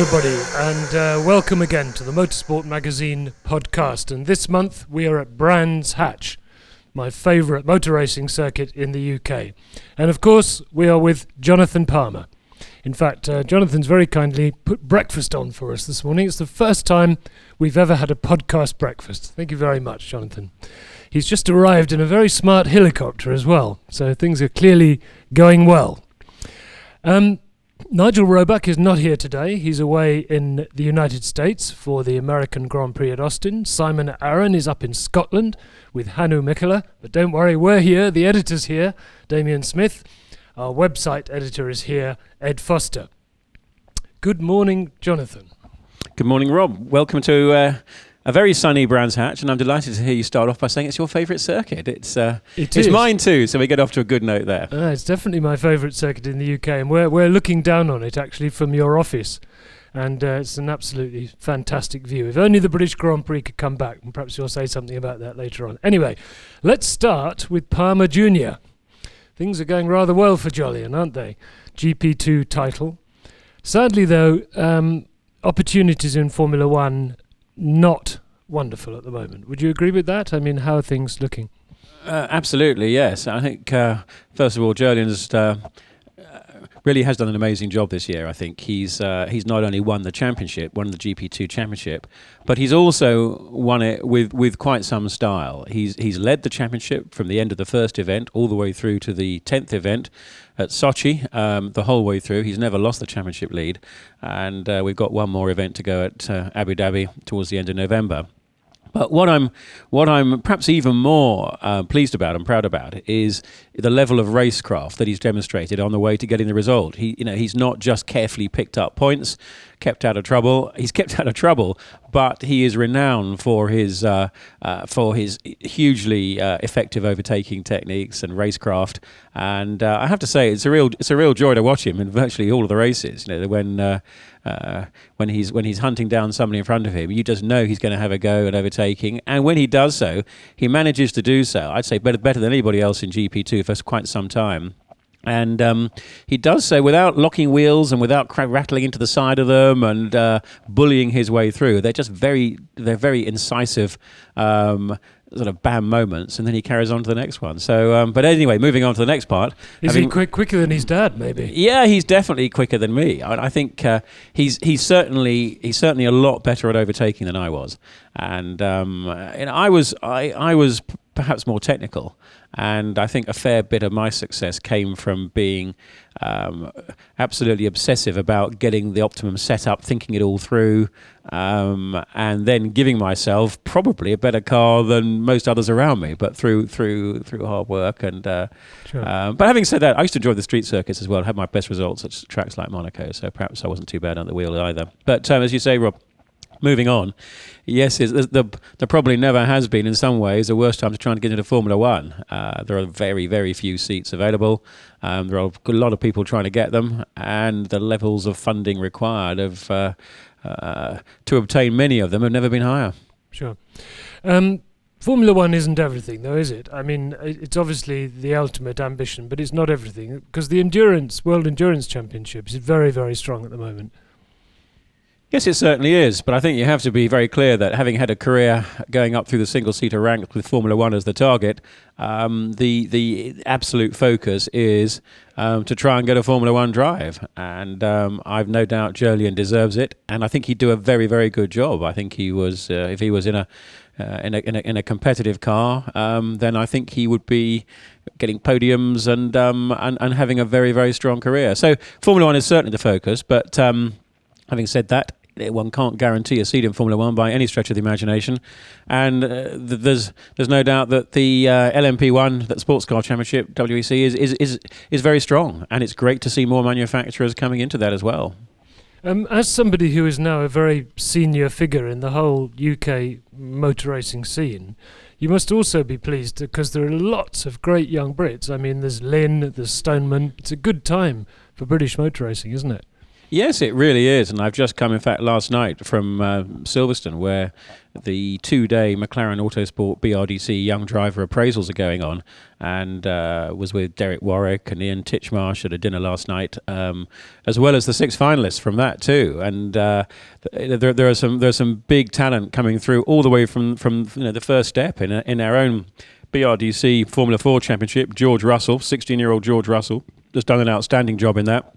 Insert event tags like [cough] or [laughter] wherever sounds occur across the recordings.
everybody, and uh, welcome again to the Motorsport Magazine podcast. And this month we are at Brands Hatch, my favourite motor racing circuit in the UK. And of course, we are with Jonathan Palmer. In fact, uh, Jonathan's very kindly put breakfast on for us this morning. It's the first time we've ever had a podcast breakfast. Thank you very much, Jonathan. He's just arrived in a very smart helicopter as well, so things are clearly going well. Um, Nigel Roebuck is not here today. He's away in the United States for the American Grand Prix at Austin. Simon Arron is up in Scotland with Hannu Mikkola. But don't worry, we're here. The editor's here, Damien Smith. Our website editor is here, Ed Foster. Good morning, Jonathan. Good morning, Rob. Welcome to uh, a very sunny Brands Hatch, and I'm delighted to hear you start off by saying it's your favourite circuit. It's uh, It it's is. mine too, so we get off to a good note there. Ah, it's definitely my favourite circuit in the UK, and we're, we're looking down on it actually from your office. And uh, it's an absolutely fantastic view. If only the British Grand Prix could come back, and perhaps you'll say something about that later on. Anyway, let's start with Palmer Jr. Things are going rather well for Jolyon, aren't they? GP2 title. Sadly, though, um, opportunities in Formula One not wonderful at the moment. Would you agree with that? I mean, how are things looking? Uh, absolutely, yes. I think uh, first of all, Jolyon's uh, uh, really has done an amazing job this year. I think he's uh, he's not only won the championship, won the GP2 championship, but he's also won it with, with quite some style. He's he's led the championship from the end of the first event all the way through to the tenth event at Sochi, um, the whole way through. He's never lost the championship lead, and uh, we've got one more event to go at uh, Abu Dhabi towards the end of November. But what I'm, what I'm perhaps even more uh, pleased about and proud about is the level of racecraft that he's demonstrated on the way to getting the result. He, you know, he's not just carefully picked up points, kept out of trouble. He's kept out of trouble, but he is renowned for his, uh, uh, for his hugely uh, effective overtaking techniques and racecraft. And uh, I have to say, it's a real, it's a real joy to watch him in virtually all of the races. You know, when uh, uh, when he's when he's hunting down somebody in front of him, you just know he's going to have a go at overtaking. And when he does so, he manages to do so. I'd say better better than anybody else in GP2 for quite some time. And um, he does so without locking wheels and without cra- rattling into the side of them and uh, bullying his way through. They're just very they're very incisive. Um, Sort of bam moments, and then he carries on to the next one. So, um, but anyway, moving on to the next part. Is he quick, quicker than his dad, maybe? yeah, he's definitely quicker than me. I, I think uh, he's he's certainly he's certainly a lot better at overtaking than I was, and um, you know, I was I I was perhaps more technical, and I think a fair bit of my success came from being um, absolutely obsessive about getting the optimum setup, thinking it all through, um, and then giving myself probably a better car than most others around me, but through through through hard work and. Uh, Sure. um, but having said that, I used to enjoy the street circuits as well. Had my best results at tracks like Monaco, so perhaps I wasn't too bad on the wheel either. But um, as you say, Rob, moving on, yes, it's, the there probably never has been in some ways a worse time to try and get into Formula One. Uh, there are very very few seats available. Um, there are a lot of people trying to get them, and the levels of funding required of uh, uh, to obtain many of them have never been higher. Sure. Um, Formula One isn't everything, though, is it? I mean, it's obviously the ultimate ambition, but it's not everything because the endurance, World Endurance Championships, is very, very strong at the moment. Yes, it certainly is. But I think you have to be very clear that having had a career going up through the single seater ranks with Formula One as the target, um, the the absolute focus is um, to try and get a Formula One drive. And um, I've no doubt Jolyon deserves it. And I think he'd do a very, very good job. I think he was, uh, if he was in a uh, in, a, in, a, in a competitive car, um, then I think he would be getting podiums and, um, and and having a very very strong career. So Formula One is certainly the focus. But um, having said that, one can't guarantee a seat in Formula One by any stretch of the imagination, and uh, th- there's there's no doubt that the uh, LMP1, that Sports Car Championship WEC, is, is is is very strong, and it's great to see more manufacturers coming into that as well. Um, as somebody who is now a very senior figure in the whole UK motor racing scene, you must also be pleased because there are lots of great young Brits. I mean, there's Lynn, there's Stoneman. It's a good time for British motor racing, isn't it? Yes, it really is. And I've just come, in fact, last night from uh, Silverstone, where the two day McLaren Autosport BRDC Young Driver appraisals are going on, and uh, was with Derek Warwick and Ian Titchmarsh at a dinner last night, um, as well as the six finalists from that, too. And uh, there, there, are some, there's some big talent coming through all the way from, from you know, the first step in, in our own BRDC Formula 4 Championship. George Russell, 16 year old George Russell, has done an outstanding job in that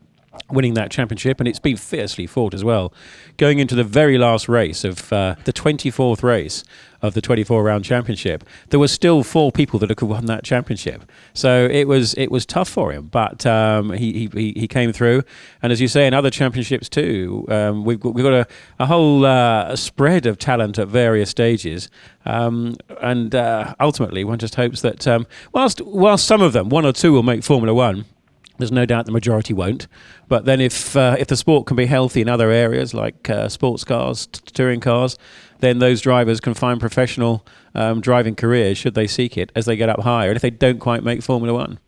winning that championship, and it's been fiercely fought as well. Going into the very last race of uh, the 24th race of the 24 round championship, there were still four people that could won that championship. So it was it was tough for him, but um, he, he he came through. And as you say, in other championships too, um, we've got, we've got a, a whole uh, spread of talent at various stages. Um, and uh, ultimately, one just hopes that um, whilst whilst some of them, one or two, will make Formula One there's no doubt the majority won't. But then, if uh, if the sport can be healthy in other areas like uh, sports cars, t- touring cars, then those drivers can find professional um, driving careers should they seek it as they get up higher. And if they don't quite make Formula One,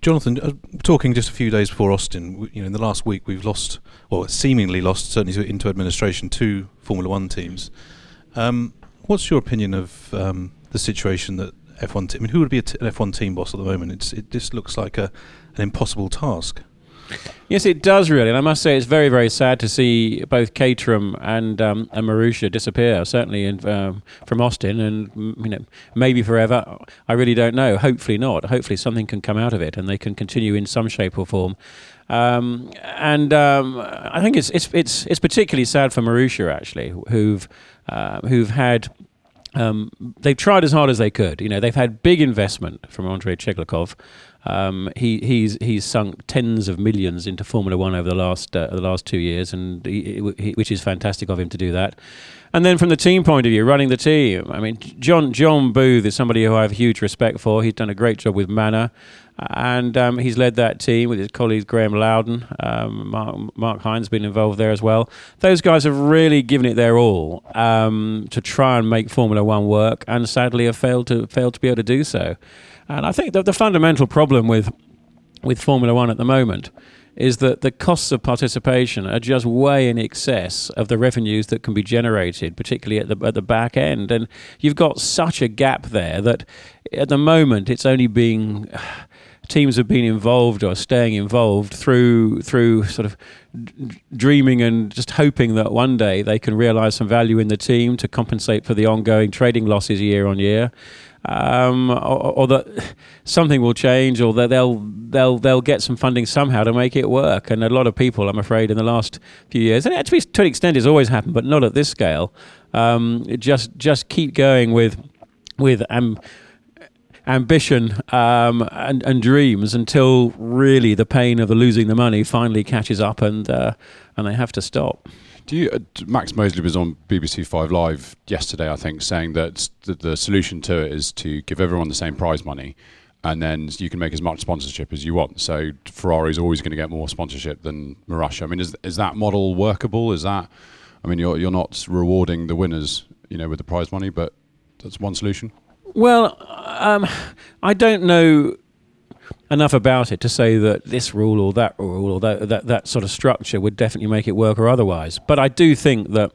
Jonathan, uh, talking just a few days before Austin, you know, in the last week we've lost, or seemingly lost, certainly into administration, two Formula One teams. Um, what's your opinion of um, the situation that F1? Te- I mean, who would be an F1 team boss at the moment? It's, it just looks like a an impossible task. Yes, it does really, and I must say it's very, very sad to see both Caterham and um, and Marussia disappear. Certainly in, um, from Austin, and you know maybe forever. I really don't know. Hopefully not. Hopefully something can come out of it, and they can continue in some shape or form. Um, and um, I think it's it's it's it's particularly sad for Marussia actually, who've uh, who've had um, they've tried as hard as they could. You know, they've had big investment from Andrey Cheglakov. Um, he, he's he's sunk tens of millions into Formula One over the last uh, the last two years, and he, he, which is fantastic of him to do that. And then from the team point of view, running the team, I mean, John John Booth is somebody who I have huge respect for. He's done a great job with Manor, and um, he's led that team with his colleague Graeme Lowdon. Um, Mark, Mark Hynes been involved there as well. Those guys have really given it their all um, to try and make Formula One work, and sadly have failed to failed to be able to do so. And I think that the fundamental problem with with Formula One at the moment is that the costs of participation are just way in excess of the revenues that can be generated, particularly at the at the back end. And you've got such a gap there that at the moment it's only being [sighs] teams have been involved or staying involved through through sort of dreaming and just hoping that one day they can realize some value in the team to compensate for the ongoing trading losses year on year um, or, or, that something will change, or that they'll they'll they'll get some funding somehow to make it work. And a lot of people, I'm afraid, in the last few years, and to, an extent, it's always happened, but not at this scale. Um, just just keep going with with um, ambition um, and, and, dreams until really the pain of the losing the money finally catches up and uh, and they have to stop. Do you, uh, Max Mosley was on BBC Five Live yesterday, I think, saying that the, the solution to it is to give everyone the same prize money, and then you can make as much sponsorship as you want. So Ferrari is always going to get more sponsorship than Marussia. I mean, is is that model workable? Is that, I mean, you're you're not rewarding the winners, you know, with the prize money, but that's one solution. Well, um, I don't know enough about it to say that this rule or that rule or that, that, that sort of structure would definitely make it work or otherwise. But I do think that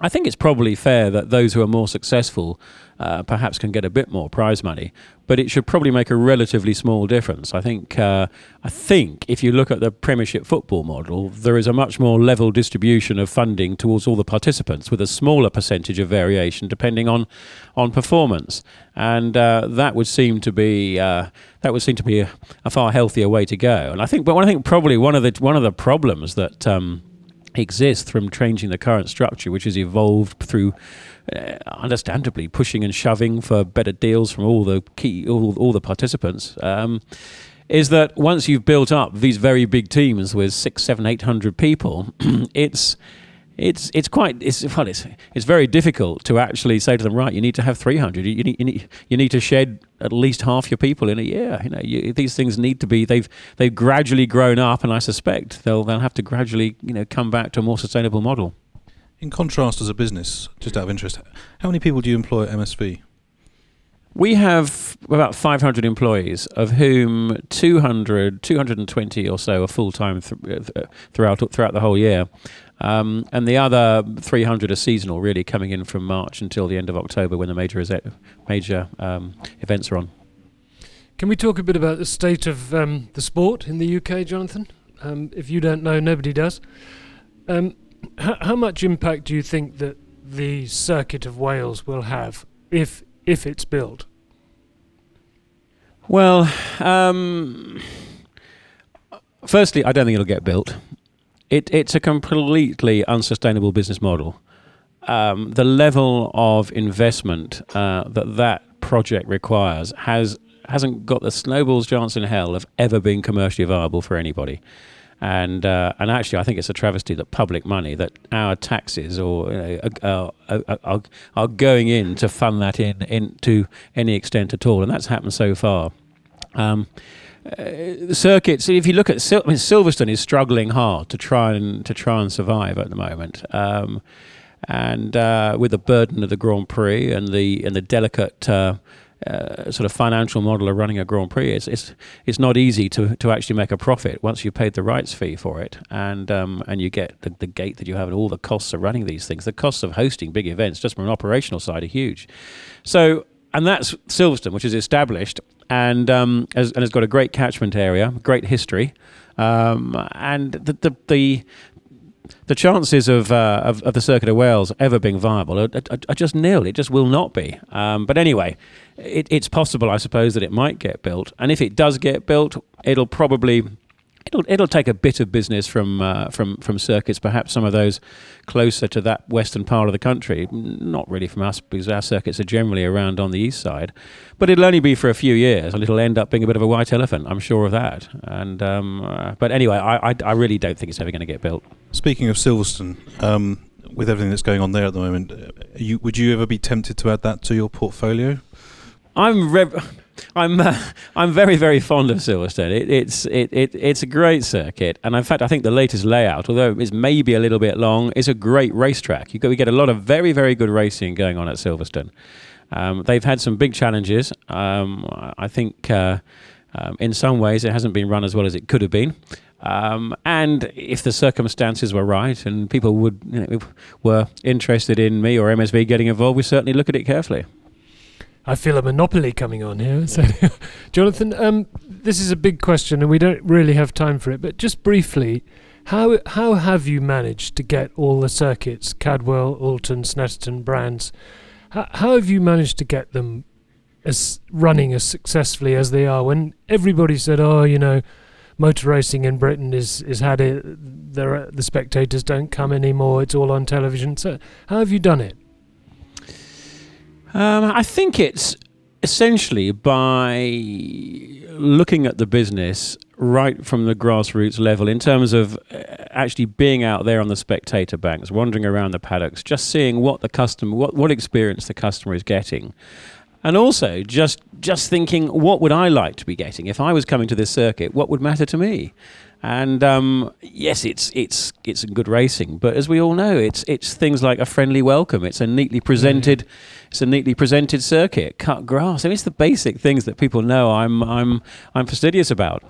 I think it's probably fair that those who are more successful uh, perhaps can get a bit more prize money, but it should probably make a relatively small difference. I think. Uh, I think if you look at the Premiership football model, there is a much more level distribution of funding towards all the participants, with a smaller percentage of variation depending on on performance, and uh, that would seem to be uh, that would seem to be a, a, far healthier way to go. And I think, but I think probably one of the one of the problems that um, exists from changing the current structure, which has evolved through uh, understandably pushing and shoving for better deals from all the key all, all the participants. Um, is that once you've built up these very big teams with six, seven, eight hundred people, [clears throat] it's it's it's quite it's well it's it's very difficult to actually say to them right you need to have 300 you need you need, you need to shed at least half your people in a year you know you, these things need to be they've they've gradually grown up and I suspect they'll they'll have to gradually you know come back to a more sustainable model in contrast, as a business, just out of interest, how many people do you employ at MSV? we have about 500 employees, of whom 200, 220 or so are full time th- uh, throughout throughout the whole year. Um, and the other 300 are seasonal, really coming in from March until the end of October when the major major um, events are on. Can we talk a bit about the state of um, the sport in the UK, Jonathan? Um, if you don't know, nobody does. Um, h- how much impact do you think that the Circuit of Wales will have if if it's built? Well, um, firstly, I don't think it'll get built. It, it's a completely unsustainable business model. Um, the level of investment uh, that that project requires has hasn't got the snowball's chance in hell of ever being commercially viable for anybody. And uh, and actually, I think it's a travesty that public money, that our taxes, or you know, are, are, are, going in to fund that in, in to any extent at all, and that's happened so far. Um, uh, circuits. If you look at, Sil- I mean, Silverstone is struggling hard to try and to try and survive at the moment, um, and uh, with the burden of the Grand Prix and the and the delicate uh, uh, sort of financial model of running a Grand Prix. It's, it's, it's not easy to, to actually make a profit once you've paid the rights fee for it and, um, and you get the, the gate that you have and all the costs of running these things. The costs of hosting big events, just from an operational side, are huge. So, and that's Silverstone, which is established and, um, has, and has got a great catchment area, great history. Um, and the, the, the the chances of, uh, of, of the Circuit of Wales ever being viable are, are, are just nil. It just will not be. Um, but anyway, it, it's possible, I suppose, that it might get built. And if it does get built, it'll probably it'll it'll take a bit of business from uh, from from circuits, perhaps some of those closer to that western part of the country. Not really from us because our circuits are generally around on the east side, but it'll only be for a few years, and it'll end up being a bit of a white elephant. I'm sure of that. And um, uh, but anyway, I, I, I really don't think it's ever going to get built. Speaking of Silverstone. Um, with everything that's going on there at the moment, uh, you, would you ever be tempted to add that to your portfolio? I'm rev- I'm uh, [laughs] I'm very very fond of Silverstone. It, it's it, it it's a great circuit, and in fact I think the latest layout, although it's maybe a little bit long, is a great racetrack. You get, we get a lot of very very good racing going on at Silverstone. Um, they've had some big challenges. Um, I think uh, um, in some ways it hasn't been run as well as it could have been. Um, and if the circumstances were right and people would you know, were interested in me or MSV getting involved, we certainly look at it carefully. I feel a monopoly coming on here. [laughs] So, Jonathan, um, this is a big question, and we don't really have time for it. But just briefly, how how have you managed to get all the circuits, Cadwell, Oulton, Snetterton, Brands? How, how have you managed to get them as running as successfully as they are? When everybody said, "Oh, you know." Motor racing in Britain is is had it. There, the spectators don't come anymore. It's all on television. So, how have you done it? Um, I think it's essentially by looking at the business right from the grassroots level in terms of uh, actually being out there on the spectator banks, wandering around the paddocks, just seeing what the customer, what, what experience the customer is getting. And also just just thinking, what would I like to be getting if I was coming to this circuit? What would matter to me? And um, yes, it's it's it's good racing, but as we all know, it's it's things like a friendly welcome. It's a neatly presented, it's a neatly presented circuit, cut grass. I mean, it's the basic things that people know. I'm I'm I'm fastidious about.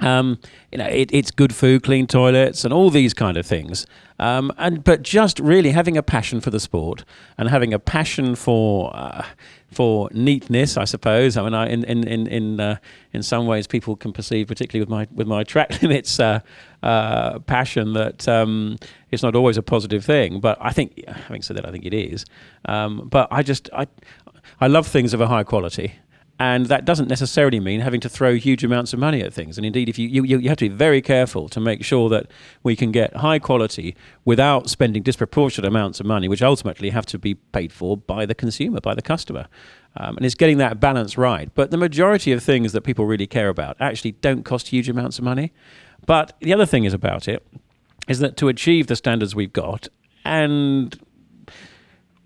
Um, you know, it, it's good food, clean toilets, and all these kind of things. Um, and but just really having a passion for the sport and having a passion for uh, for neatness, I suppose. I mean, I, in in in in, uh, in some ways, people can perceive, particularly with my with my track [laughs] limits uh, uh, passion, that um, it's not always a positive thing. But I think, having said that, I think it is. Um, but I just I I love things of a high quality. And that doesn't necessarily mean having to throw huge amounts of money at things. And indeed, if you, you, you have to be very careful to make sure that we can get high quality without spending disproportionate amounts of money, which ultimately have to be paid for by the consumer, by the customer. Um, and it's getting that balance right. But the majority of things that people really care about actually don't cost huge amounts of money. But the other thing is about it is that to achieve the standards we've got and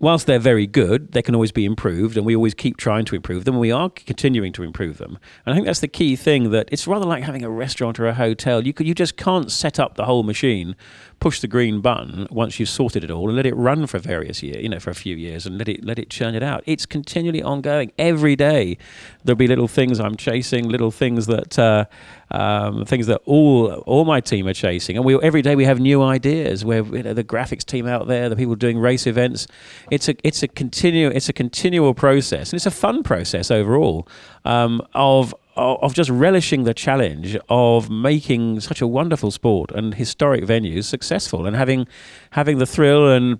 whilst they're very good, they can always be improved, and we always keep trying to improve them, and we are continuing to improve them. And I think that's the key thing that it's rather like having a restaurant or a hotel. You, could, you just can't set up the whole machine push the green button once you've sorted it all and let it run for various years, you know, for a few years and let it let it churn it out. It's continually ongoing. Every day there'll be little things I'm chasing, little things that uh, um, things that all all my team are chasing, and we every day we have new ideas. Where you know, the graphics team out there, the people doing race events. It's a it's a continue it's a continual process, and it's a fun process overall um, of of just relishing the challenge of making such a wonderful sport and historic venues successful and having having the thrill and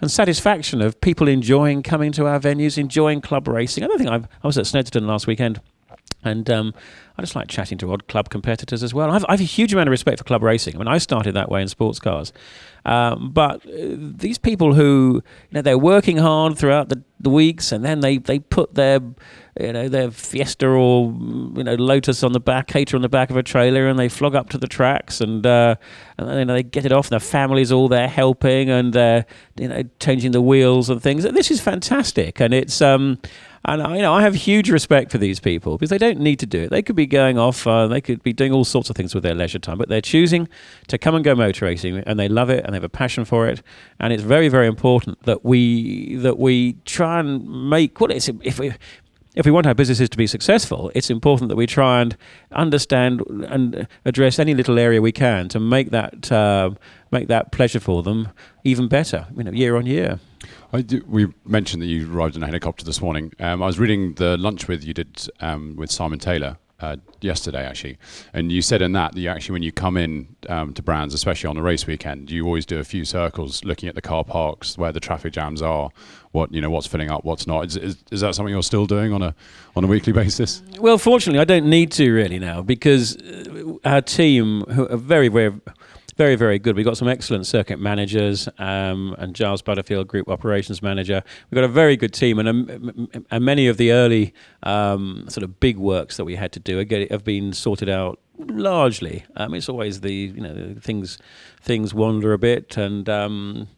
and satisfaction of people enjoying coming to our venues, enjoying club racing. I don't think I've, I was at Snetterton last weekend. And um, I just like chatting to odd club competitors as well. I've, I have a huge amount of respect for club racing. I mean, I started that way in sports cars. Um, but uh, these people who, you know, they're working hard throughout the, the weeks and then they, they put their, you know, their Fiesta or, you know, Lotus on the back, Cater on the back of a trailer and they flog up to the tracks and, uh, and you know, they get it off and their family's all there helping and, they're, you know, changing the wheels and things. This is fantastic. And it's, um, and you know, I have huge respect for these people because they don't need to do it. They could be going off, uh, they could be doing all sorts of things with their leisure time, but they're choosing to come and go motor racing, and they love it and they have a passion for it. And it's very, very important that we that we try and make well, it's if we if we want our businesses to be successful, it's important that we try and understand and address any little area we can to make that uh, make that pleasure for them even better, you know, year on year. Do, we mentioned that you arrived in a helicopter this morning. Um, I was reading the lunch with you did um, with Simon Taylor uh, yesterday, actually, and you said in that that you actually, when you come in um, to Brands, especially on a race weekend, you always do a few circles looking at the car parks, where the traffic jams are, what you know, what's filling up, what's not. Is, is, is that something you're still doing on a on a weekly basis? Well, fortunately, I don't need to really now because uh, our team, who are very very very, very good. We've got some excellent circuit managers um, and Giles Butterfield, Group Operations Manager. We've got a very good team, and, um, and many of the early um, sort of big works that we had to do have been sorted out largely. Um, it's always the you know things things wander a bit, and um,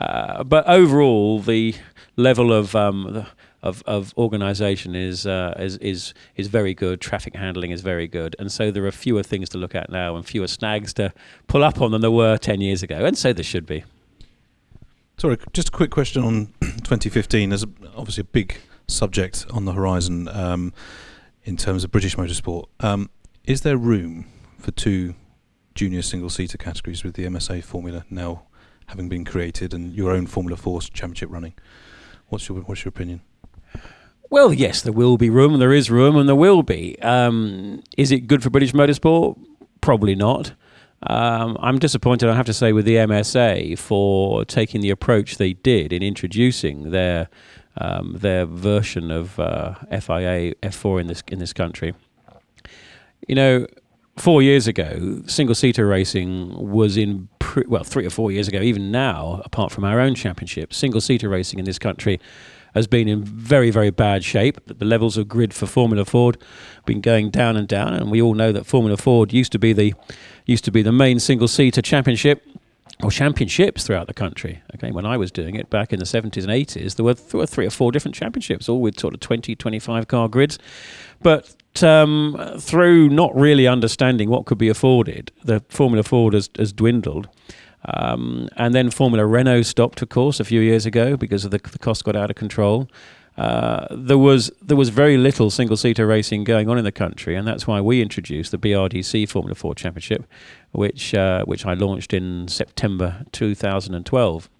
uh, but overall the level of the, of, of organisation is, uh, is is is very good. Traffic handling is very good, and so there are fewer things to look at now and fewer snags to pull up on than there were ten years ago, and so there should be. Sorry, just a quick question on [clears throat] 2015. There's obviously a big subject on the horizon um, in terms of British motorsport. Um, is there room for two junior single-seater categories with the MSA Formula now having been created and your own Formula Four championship running? What's your what's your opinion? Well, yes, there will be room, there is room, and there will be. Um, is it good for British motorsport? Probably not. Um, I'm disappointed, I have to say, with the MSA for taking the approach they did in introducing their um, their version of uh, FIA F4 in this in this country. You know, four years ago, single seater racing was in pre- well, three or four years ago, even now, apart from our own championship, single seater racing in this country has been in very, very bad shape. The levels of grid for Formula Ford have been going down and down, and we all know that Formula Ford used to be the used to be the main single-seater championship or championships throughout the country. Okay, when I was doing it back in the 70s and 80s, there were, th- were three or four different championships, all with sort of 20, 25 car grids. But um, through not really understanding what could be afforded, the Formula Ford has, has dwindled. Um, and then Formula Renault stopped, of course, a few years ago because of the, the cost got out of control. Uh, there was there was very little single seater racing going on in the country, and that's why we introduced the BRDC Formula Four Championship, which uh, which I launched in September 2012.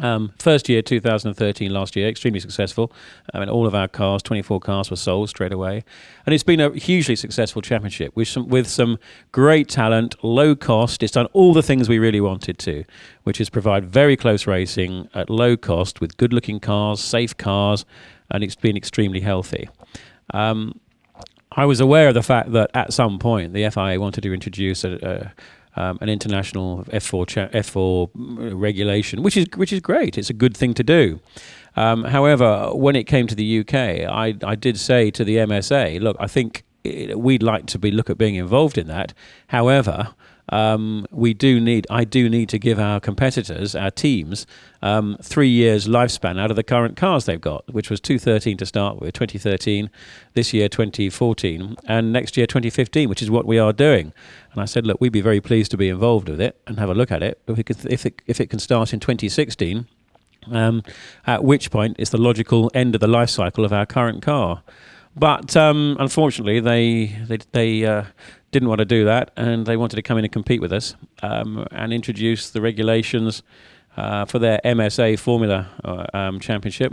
Um, first year, 2013, last year, extremely successful. I mean, all of our cars, 24 cars, were sold straight away, and it's been a hugely successful championship with some with some great talent, low cost. It's done all the things we really wanted to, which is provide very close racing at low cost with good-looking cars, safe cars, and it's been extremely healthy. Um, I was aware of the fact that at some point the FIA wanted to introduce a, a um, an international F4 cha- F4 regulation, which is which is great. It's a good thing to do. Um, however, when it came to the UK, I, I did say to the MSA, look, I think it, we'd like to be look at being involved in that. However, um, we do need, I do need to give our competitors, our teams, um, three years lifespan out of the current cars they've got, which was 213 to start with, 2013, this year 2014, and next year 2015, which is what we are doing. And I said, look, we'd be very pleased to be involved with it and have a look at it. If it, if it, if it can start in 2016, um, at which point it's the logical end of the life cycle of our current car. But um, unfortunately, they they, they uh, didn't want to do that, and they wanted to come in and compete with us um, and introduce the regulations uh, for their MSA Formula uh, um, Championship.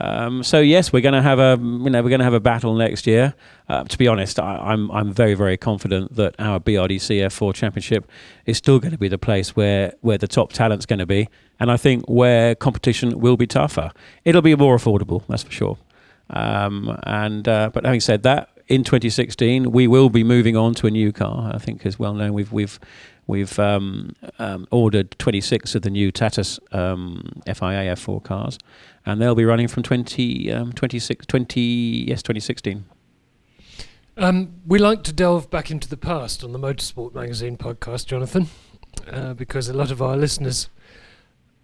Um, so yes, we're going to have a you know we're going to have a battle next year. Uh, to be honest, I, am I'm, I'm very very confident that our BRDC F4 Championship is still going to be the place where where the top talent's going to be, and I think where competition will be tougher. It'll be more affordable, that's for sure. Um, and uh, but having said that, in 2016 we will be moving on to a new car. I think, as well known, we've we've we've um, um, ordered 26 of the new Tatuus um, FIA F4 cars, and they'll be running from 20, um, 26, 20 yes 2016. Um, we like to delve back into the past on the Motorsport Magazine podcast, Jonathan, uh, because a lot of our listeners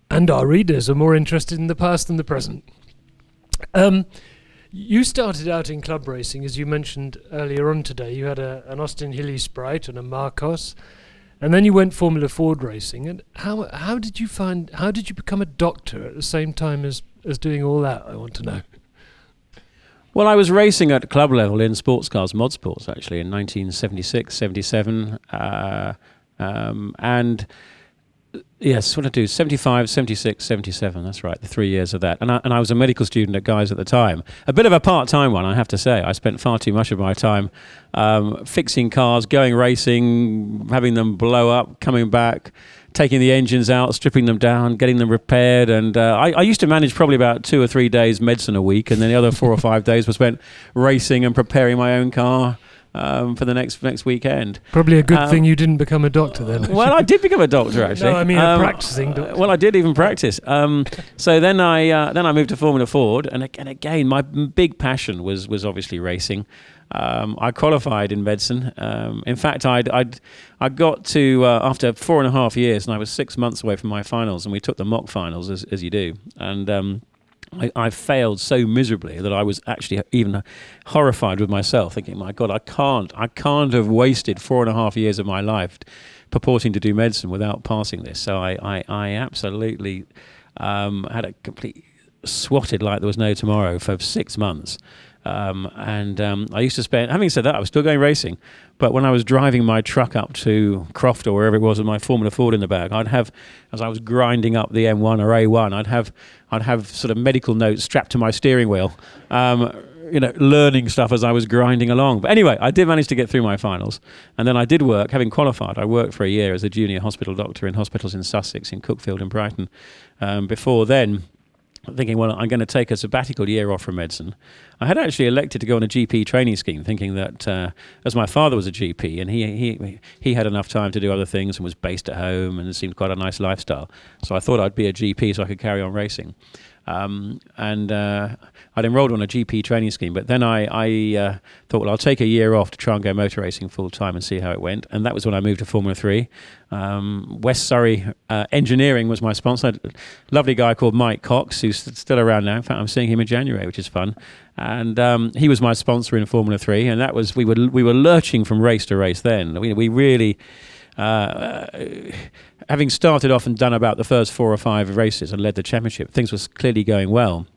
and our readers are more interested in the past than the present. Um, you started out in club racing, as you mentioned earlier on today. You had a, an Austin Healey Sprite and a Marcos, and then you went Formula Ford racing. And how how did you find? How did you become a doctor at the same time as as doing all that? I want to know. Well, I was racing at club level in sports cars, mod sports, actually, in 1976, 77. Uh, um, and Yes, what I do, 75, 76, 77, that's right, the three years of that. And I, and I was a medical student at Guy's at the time. A bit of a part time one, I have to say. I spent far too much of my time um, fixing cars, going racing, having them blow up, coming back, taking the engines out, stripping them down, getting them repaired. And uh, I, I, used to manage probably about two or three days medicine a week, and then the other four or five days were spent racing and preparing my own car um, for the next next weekend. Probably a good um, thing you didn't become a doctor then. [laughs] well, I did become a doctor [laughs] actually. no, I mean um, practicing. Doctor. Well, I did even practice. Um, [laughs] so then I uh, then I moved to Formula Ford, and, and again, my big passion was was obviously racing. Um, I qualified in medicine. Um, in fact, I'd, I'd, I got to, uh, after four and a half years, and I was six months away from my finals, and we took the mock finals, as, as you do. And um, I, I, failed so miserably that I was actually even horrified with myself, thinking, "My God, I can't, I can't have wasted four and a half years of my life purporting to do medicine without passing this." So I, I, I absolutely um, had a complete swatted like there was no tomorrow for six months. Um, and um, I used to spend, having said that, I was still going racing. But when I was driving my truck up to Croft or wherever it was with my Formula Ford in the back, I'd have, as I was grinding up the M1 or A1, I'd have, I'd have sort of medical notes strapped to my steering wheel, um, you know, learning stuff as I was grinding along. But anyway, I did manage to get through my finals. And then I did work, having qualified, I worked for a year as a junior hospital doctor in hospitals in Sussex, in Cuckfield and Brighton. Um, before then, thinking, well, I'm going to take a sabbatical year off from medicine. I had actually elected to go on a GP training scheme, thinking that uh, as my father was a GP and he, he, he had enough time to do other things and was based at home and it seemed quite a nice lifestyle. So I thought I'd be a GP so I could carry on racing. Um, and uh, I'd enrolled on a GP training scheme, but then I, I uh, thought, well, I'll take a year off to try and go motor racing full time and see how it went. And that was when I moved to Formula Three. Um, West Surrey uh, Engineering was my sponsor. Lovely guy called Mike Cox, who's still around now. In fact, I'm seeing him in January, which is fun. And um, he was my sponsor in Formula Three, and that was we were we were lurching from race to race. Then we we really. Uh, having started off and done about the first four or five races and led the championship, things was clearly going well.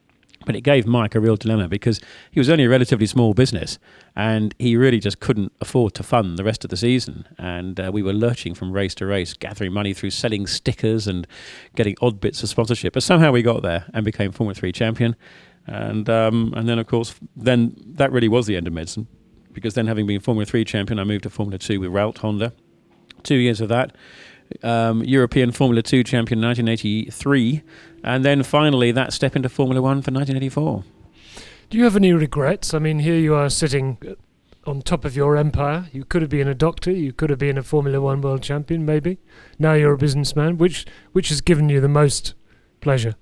But it gave Mike a real dilemma because he was only a relatively small business and he really just couldn't afford to fund the rest of the season. And uh, we were lurching from race to race, gathering money through selling stickers and getting odd bits of sponsorship. But somehow we got there and became Formula 3 champion. And, um, and then, of course, then that really was the end of medicine because then having been Formula 3 champion, I moved to Formula 2 with Ralt Honda. Two years of that um, European Formula 2 champion in 1983, and then finally that step into Formula 1 for 1984. Do you have any regrets? I mean, here you are sitting on top of your empire. You could have been a doctor, you could have been a Formula 1 world champion, maybe. Now you're a businessman. Which, which has given you the most pleasure?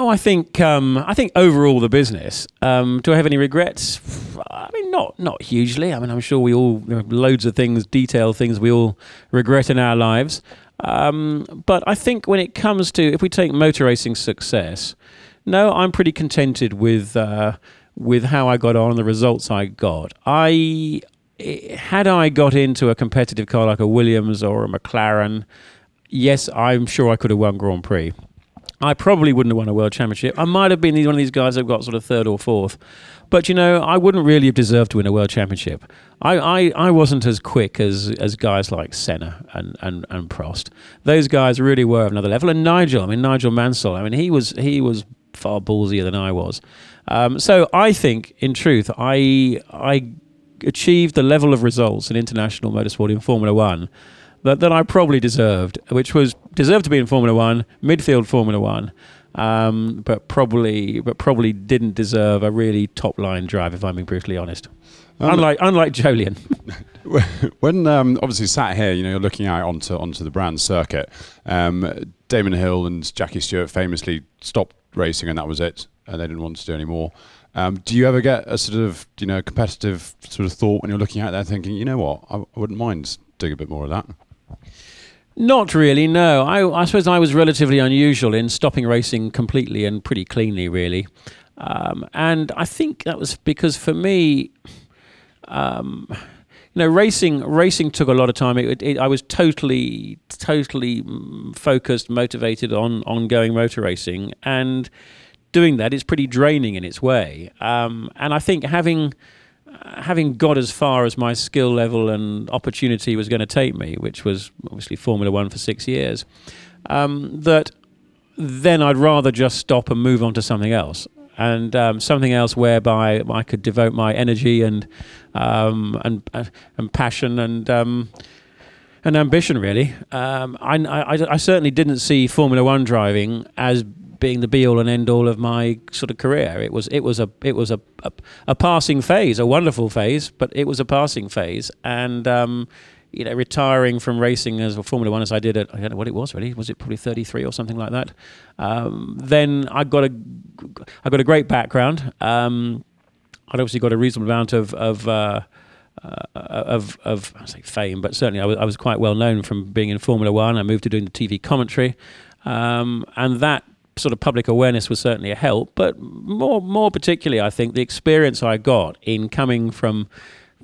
Oh, I think um, I think overall the business. Um, do I have any regrets? I mean, not not hugely. I mean, I'm sure we all there are loads of things, detail things we all regret in our lives. Um, but I think when it comes to if we take motor racing success, no, I'm pretty contented with uh, with how I got on, the results I got. I had I got into a competitive car like a Williams or a McLaren, yes, I'm sure I could have won Grand Prix. I probably wouldn't have won a world championship. I might have been one of these guys that got sort of third or fourth. But, you know, I wouldn't really have deserved to win a world championship. I, I, I wasn't as quick as, as guys like Senna and, and, and Prost. Those guys really were of another level. And Nigel, I mean, Nigel Mansell, I mean, he was, he was far ballsier than I was. Um, so I think, in truth, I, I achieved the level of results in international motorsport in Formula One that, that I probably deserved, which was deserved to be in Formula One, midfield Formula One, um, but probably but probably didn't deserve a really top line drive, if I'm being brutally honest. Um, unlike unlike Jolyon. [laughs] [laughs] when um, obviously sat here, you know, you're looking out onto onto the brand circuit. Um, Damon Hill and Jackie Stewart famously stopped racing, and that was it, and they didn't want to do any more. Um, do you ever get a sort of you know competitive sort of thought when you're looking out there, thinking, you know what, I, I wouldn't mind doing a bit more of that? Not really, no. I, I, suppose I was relatively unusual in stopping racing completely and pretty cleanly, really. Um, and I think that was because for me, um, you know, racing racing took a lot of time. It, it, I was totally, totally mm, focused, motivated on ongoing motor racing, and doing that is pretty draining in its way. Um, and I think having having got as far as my skill level and opportunity was going to take me, which was obviously Formula One for six years, um, that then I'd rather just stop and move on to something else. And um, something else whereby I could devote my energy and um, and uh, and passion and um, and ambition. Really, um, I, I, I certainly didn't see Formula One driving as being the be all and end all of my sort of career. It was it was a it was a a, a passing phase, a wonderful phase, but it was a passing phase, and. Um, you know, retiring from racing as a Formula One as I did at I don't know what it was really was it probably 33 or something like that. Um, then I got a I got a great background. Um, I'd obviously got a reasonable amount of of uh, uh, of, of I say fame, but certainly I was, I was quite well known from being in Formula One. I moved to doing the TV commentary, um, and that sort of public awareness was certainly a help, but more more particularly, I think the experience I got in coming from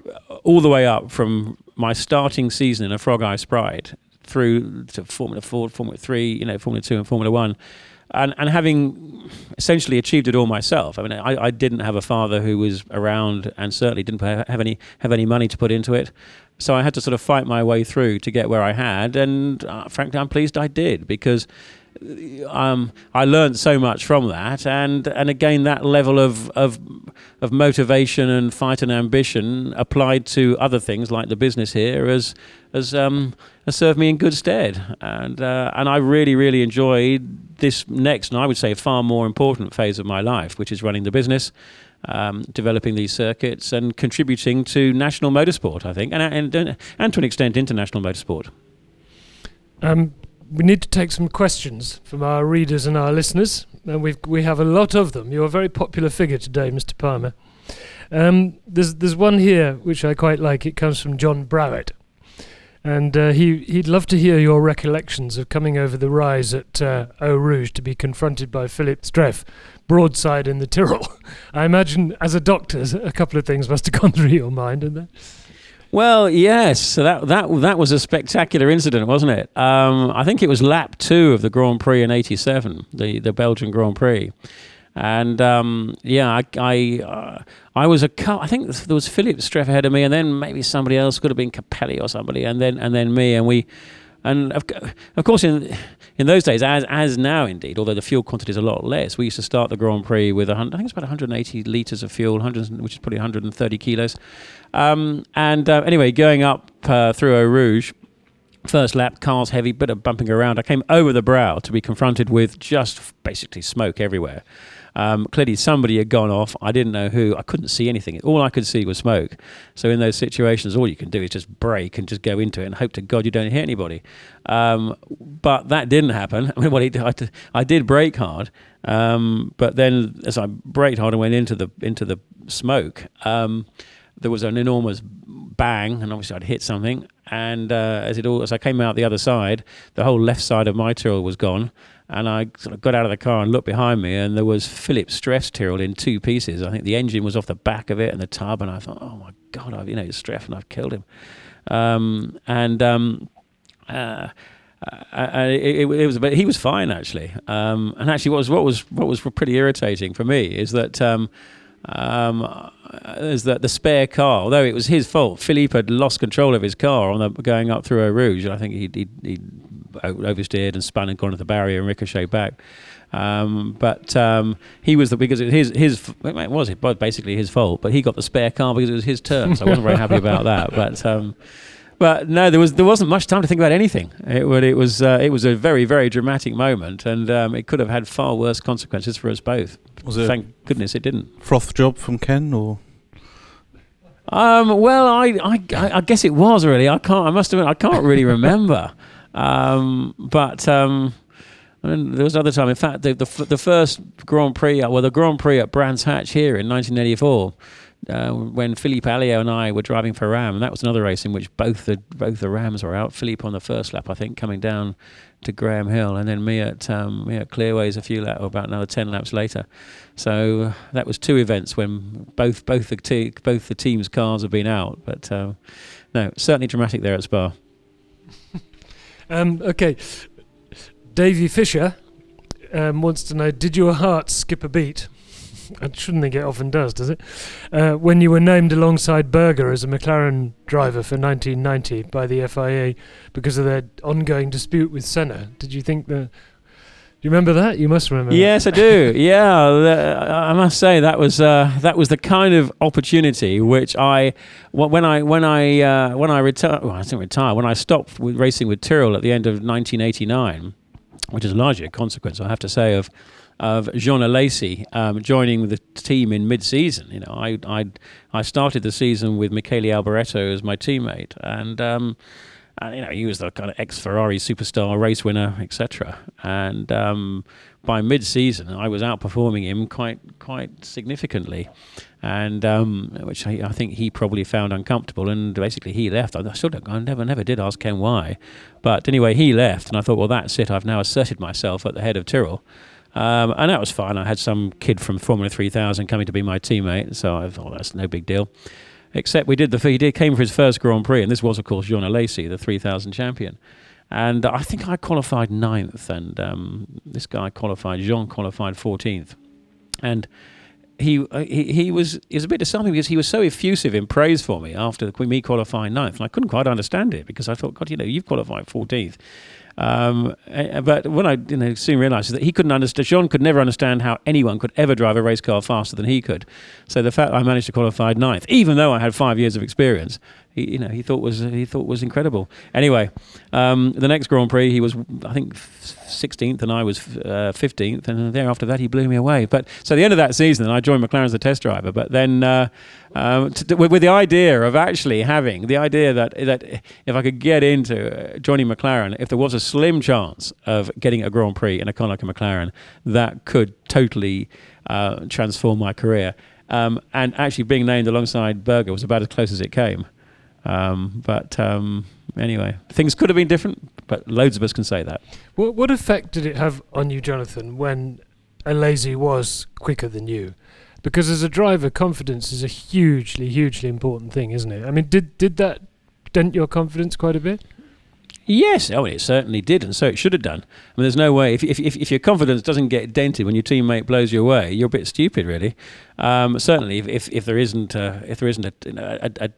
uh, all the way up from my starting season in a Frog Eye Sprite through to Formula Four, Formula Three, you know, Formula Two, and Formula One. And, and having essentially achieved it all myself, I mean, I, I didn't have a father who was around, and certainly didn't have any have any money to put into it. So I had to sort of fight my way through to get where I had, and uh, frankly, I'm pleased I did because um, I learned so much from that, and and again that level of of of motivation and fight and ambition applied to other things like the business here has has um, has served me in good stead, and uh, and I really really enjoyed this next and I would say far more important phase of my life, which is running the business. Um, developing these circuits and contributing to national motorsport, I think, and, and, and to an extent international motorsport. Um, we need to take some questions from our readers and our listeners, and we we have a lot of them. You're a very popular figure today, Mr. Palmer. Um, there's there's one here which I quite like. It comes from John Browett, and uh, he he'd love to hear your recollections of coming over the rise at uh, Eau Rouge to be confronted by Philippe Streiff, broadside in the Tyrrell. [laughs] I imagine, as a doctor, a couple of things must have gone through your mind, and well, yes. So that that that was a spectacular incident, wasn't it? Um, I think it was lap two of the Grand Prix in '87, the the Belgian Grand Prix, and um, yeah, I I, uh, I was a I think there was Philippe Streiff ahead of me, and then maybe somebody else could have been Capelli or somebody, and then and then me, and we. And of, of course, in in those days, as as now, indeed, although the fuel quantity is a lot less, we used to start the Grand Prix with I think it's about 180 liters of fuel, 100, which is probably 130 kilos, um, and uh, anyway, going up uh, through Eau Rouge, first lap, cars heavy, bit of bumping around. I came over the brow to be confronted with just basically smoke everywhere. Um, clearly, somebody had gone off. I didn't know who. I couldn't see anything. All I could see was smoke. So in those situations, all you can do is just brake and just go into it and hope to God you don't hit anybody. Um, but that didn't happen. [laughs] I mean, well, I, did, brake hard, um, but then as I braked hard and went into the into the smoke, um, there was an enormous bang, and obviously I'd hit something. And uh, as it all, as I came out the other side, the whole left side of my Tyrrell was gone. And I sort of got out of the car and looked behind me, and there was Philippe Streiff's Tyrrell in two pieces. I think the engine was off the back of it and the tub, and I thought, oh my god, I've you know Streiff, and I've killed him. Um, and um, uh, uh, it, it, it, was, but he was fine actually. Um, and actually, what was what was what was pretty irritating for me is that um, um, is that the spare car, although it was his fault, Philippe had lost control of his car on the going up through Eau Rouge. And I think he he, he oversteered and spun and gone to the barrier and ricocheted back. Um, but um, he was the because it his his it was it basically his fault, but he got the spare car because it was his turn, so I wasn't very happy about that. [laughs] But um, but no, there was there wasn't much time to think about anything. It, it was uh, it was a very very dramatic moment, and um, it could have had far worse consequences for us both. Was it Thank goodness it didn't. Froth job from Ken or? Um, well, I, I I guess it was really. I can't. I must admit, I can't really remember. Um, but um, there was another time. In fact, the, the the first Grand Prix, well, the Grand Prix at Brands Hatch here in 1984 uh, when Philippe Alliot and I were driving for Ram, and that was another race in which both the both the Rams were out. Philippe on the first lap, I think, coming down to Graham Hill, and then me at um, me at Clearways a few laps, or about another ten laps later. So uh, that was two events when both both the te- both the teams' cars have been out. But uh, no, certainly dramatic there at Spa. Um, okay, Davy Fisher um, wants to know: Did your heart skip a beat? I shouldn't think it often does, does it? Uh, when you were named alongside Berger as a McLaren driver for 1990 by the FIA because of their ongoing dispute with Senna, did you think that? You remember that? You must remember. Yes, that. I do. [laughs] yeah, the, I must say that was uh, that was the kind of opportunity which I, when I when I uh, when I retired, well, I didn't retire. When I stopped with racing with Tyrrell at the end of 1989, which is largely a consequence, I have to say, of of Jean Alesi um, joining the team in mid-season. You know, I I I started the season with Michele Alboreto as my teammate, and. Um, and, you know, he was the kind of ex-Ferrari superstar, race winner, etc. And um, by mid-season, I was outperforming him quite quite significantly, and um, which I, I, think he probably found uncomfortable. And basically, he left. I still don't. I never never did ask Ken why, but anyway, he left, and I thought, well, that's it. I've now asserted myself at the head of Tyrrell. Um, and that was fine. I had some kid from Formula 3000 coming to be my teammate, so I thought that's no big deal. Except we did the he did came for his first Grand Prix, and this was of course Jean Alesi, the 3000 champion. And I think I qualified ninth, and um, this guy qualified. Jean qualified 14th, and he, uh, he he was he was a bit disappointing because he was so effusive in praise for me after me qualifying ninth, and I couldn't quite understand it because I thought, God, you know, you've qualified 14th, um, but what I you know, soon realised is that he couldn't understand. Jean could never understand how anyone could ever drive a race car faster than he could. So the fact I managed to qualify ninth, even though I had five years of experience, he, you know, he thought was he thought was incredible. Anyway, um, the next Grand Prix, he was I think 16th, and I was uh, 15th, and thereafter that he blew me away. But so the end of that season, I joined McLaren as a test driver. But then uh, um, with, with, the idea of actually having the idea that that if I could get into uh, joining McLaren, if there was a slim chance of getting a Grand Prix in a car like a McLaren, that could totally uh, transform my career. Um, and actually being named alongside Berger was about as close as it came. Um, but um, anyway, things could have been different, but loads of us can say that. What, what effect did it have on you, Jonathan, when Alesi was quicker than you? Because as a driver, confidence is a hugely, hugely important thing, isn't it? I mean, did did that dent your confidence quite a bit? Yes, oh, it certainly did, and so it should have done. I mean, there's no way if if if, if your confidence doesn't get dented when your teammate blows you away, you're a bit stupid, really. Um, certainly, if, if, if there isn't a, if there isn't a, a, a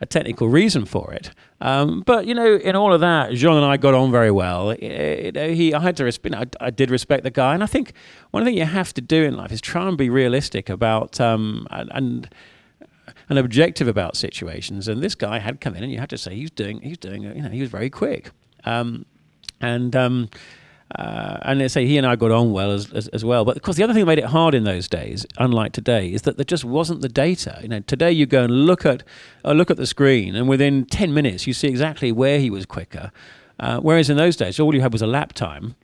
a technical reason for it. Um, but you know, in all of that, Jean and I got on very well. You know, he, I had to, respect, I, I, did respect the guy, and I think one thing you have to do in life is try and be realistic about um, and. and objective about situations, and this guy had come in, and you had to say he's doing, he's doing, you know, he was very quick, um, and um, Uh, and they say he and I got on well as, as, as well. But of course, the other thing that made it hard in those days, unlike today, is that there just wasn't the data. You know, today you go and look at uh, look at the screen, and within ten minutes you see exactly where he was quicker. Uh, whereas in those days, all you had was a lap time,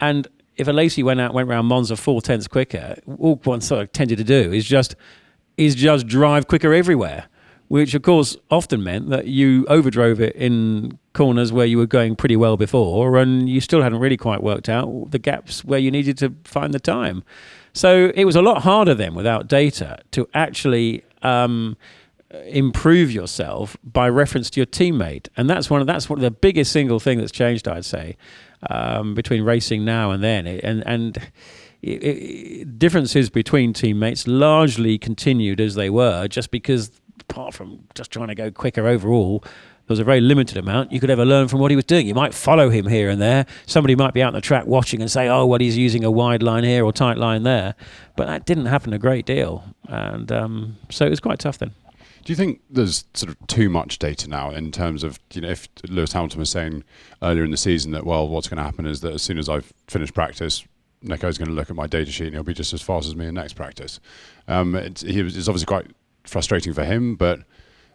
and if Alesi went out went around Monza four tenths quicker, all one sort of tended to do is just is just drive quicker everywhere which of course often meant that you overdrove it in corners where you were going pretty well before and you still hadn't really quite worked out the gaps where you needed to find the time. So it was a lot harder then without data to actually um, improve yourself by reference to your teammate, and that's one of that's one of the biggest single thing that's changed, I'd say, um, between racing now and then, and and. It, it, differences between teammates largely continued as they were, just because apart from just trying to go quicker overall, there was a very limited amount you could ever learn from what he was doing. You might follow him here and there. Somebody might be out on the track watching and say, "Oh, well, he's using a wide line here or tight line there," but that didn't happen a great deal, and um, so it was quite tough then. Do you think there's sort of too much data now in terms of you know if Lewis Hamilton was saying earlier in the season that well, what's going to happen is that as soon as I've finished practice, Nico's going to look at my data sheet and he'll be just as fast as me in next practice. Um, it's, it's obviously quite frustrating for him. But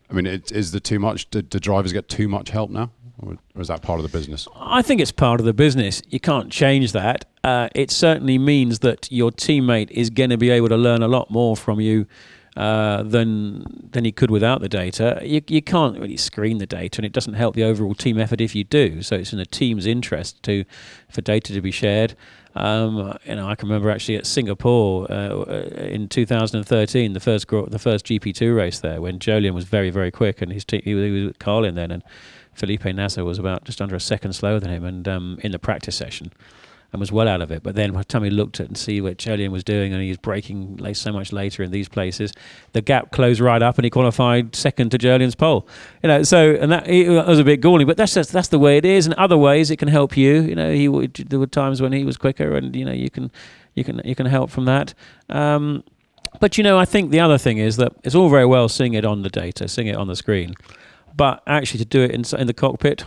I mean, it, is the too much? Do, do drivers get too much help now, or, or, is that part of the business? I think it's part of the business. You can't change that. Uh, it certainly means that your teammate is going to be able to learn a lot more from you. Uh, than than he could without the data. You, you can't really screen the data, and it doesn't help the overall team effort if you do. So it's in the team's interest to for data to be shared. Um, you know, I can remember actually at Singapore uh, in 2013, the first the first GP2 race there, when Jolyon was very very quick, and his he, was, he was Carlin then, and Felipe Nasr was about just under a second slower than him, and um, in the practice session and was well out of it. But then by the time he looked at and see what Jolyon was doing and he was braking so much later in these places, the gap closed right up and he qualified second to Jolyon's pole. You know, so and that it was a bit galling, but that's just, that's the way it is. In other ways, it can help you. You know, he there were times when he was quicker, and you know you can you can you can help from that. Um, but you know, I think the other thing is that it's all very well seeing it on the data, seeing it on the screen, but actually to do it in, in the cockpit,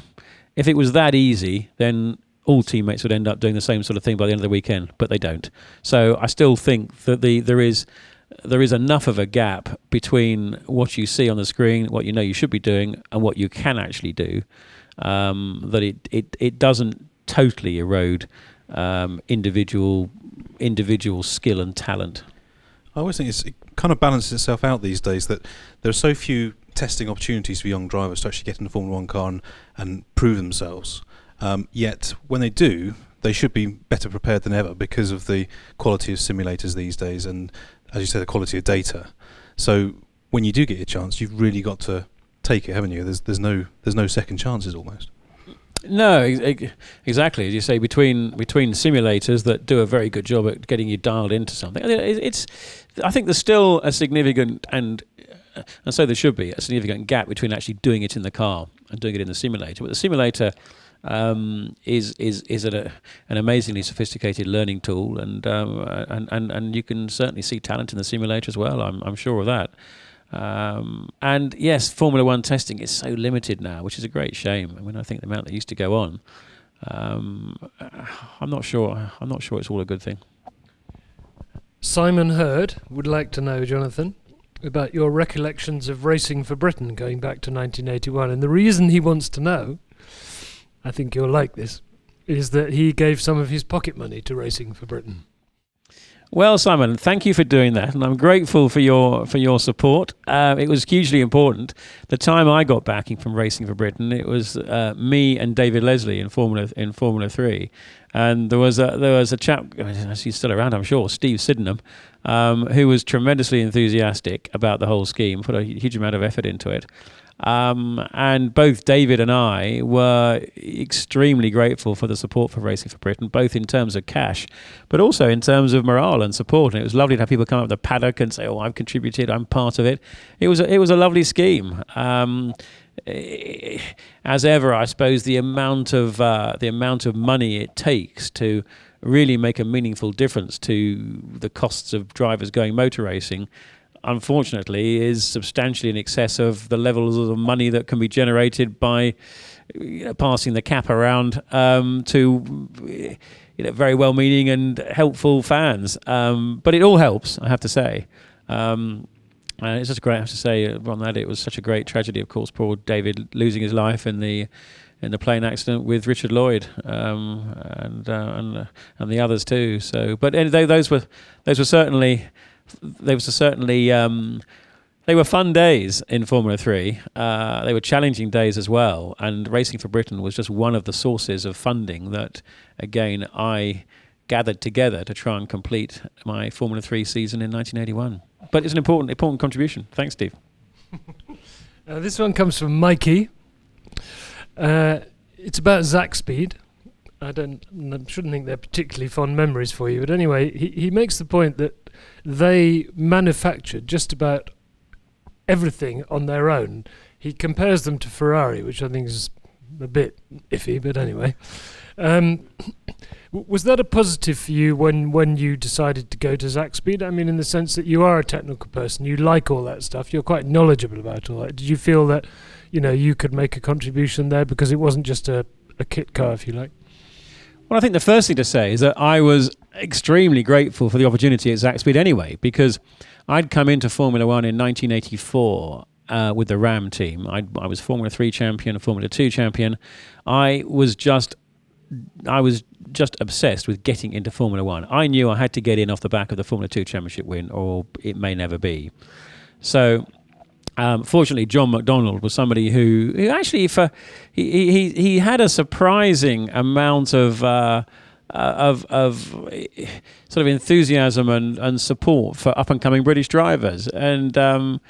if it was that easy, then all teammates would end up doing the same sort of thing by the end of the weekend, but they don't. So I still think that the there is there is enough of a gap between what you see on the screen, what you know you should be doing, and what you can actually do, um, that it, it, it doesn't totally erode um, individual individual skill and talent. I always think it kind of balances itself out these days that there are so few testing opportunities for young drivers to actually get in a Formula One car and, and prove themselves. Um, yet when they do, they should be better prepared than ever because of the quality of simulators these days and, as you say, the quality of data. So when you do get your chance, you've really got to take it, haven't you? There's there's no there's no second chances almost. No, ex- exactly. As you say, between between simulators that do a very good job at getting you dialed into something, it's. I think there's still a significant and and so there should be a significant gap between actually doing it in the car and doing it in the simulator. But the simulator um, is is is a, an amazingly sophisticated learning tool, and, um, and and and you can certainly see talent in the simulator as well. I'm I'm sure of that. Um, and yes, Formula One testing is so limited now, which is a great shame. I mean, I think the amount that used to go on, um, I'm not sure. I'm not sure it's all a good thing. Simon Hurd would like to know, Jonathan, about your recollections of racing for Britain going back to 1981, and the reason he wants to know I think you'll like this, is that he gave some of his pocket money to Racing for Britain. Well, Simon, thank you for doing that, and I'm grateful for your for your support. Uh, it was hugely important. The time I got backing from Racing for Britain, it was uh, me and David Leslie in Formula in Formula Three, and there was a there was a chap, he's still around, I'm sure, Steve Sydenham, um, who was tremendously enthusiastic about the whole scheme, put a huge amount of effort into it. Um, and both David and I were extremely grateful for the support for Racing for Britain, both in terms of cash, but also in terms of morale and support. And it was lovely to have people come up the paddock and say, "Oh, I've contributed. I'm part of it." It was a, it was a lovely scheme. Um, as ever, I suppose the amount of uh, the amount of money it takes to really make a meaningful difference to the costs of drivers going motor racing unfortunately, is substantially in excess of the levels of money that can be generated by passing the cap around um, to you know, very well-meaning and helpful fans. Um, but it all helps, I have to say. Um, and it's just great. I have to say, uh, on that, it was such a great tragedy. Of course, poor David losing his life in the in the plane accident with Richard Lloyd um, and uh, and uh, and the others too. So, but anyway, those were those were certainly those were certainly um, they were fun days in Formula Three. Uh, they were challenging days as well, and Racing for Britain was just one of the sources of funding that, again, I gathered together to try and complete my Formula Three season in 1981. But it's an important important contribution. Thanks, Steve. [laughs] Uh, this one comes from Mikey. Uh, it's about Zakspeed. I don't, I shouldn't think they're particularly fond memories for you, but anyway, he, he makes the point that they manufactured just about everything on their own. He compares them to Ferrari, which I think is a bit iffy, but anyway. Um, [coughs] was that a positive for you when, when you decided to go to Zakspeed? I mean, in the sense that you are a technical person, you like all that stuff, you're quite knowledgeable about all that. Did you feel that, you know, you could make a contribution there because it wasn't just a, a kit car, if you like? Well, I think the first thing to say is that I was extremely grateful for the opportunity at Zakspeed anyway, because I'd come into Formula One in 1984 uh, with the Ram team. I, I was Formula Three champion, a Formula Two champion. I was just, I was just obsessed with getting into Formula One. I knew I had to get in off the back of the Formula Two championship win, or it may never be. So um, fortunately, John Macdonald was somebody who, who actually, for he, he he had a surprising amount of. Uh, uh, of of sort of enthusiasm and, and support for up and coming British drivers, and um,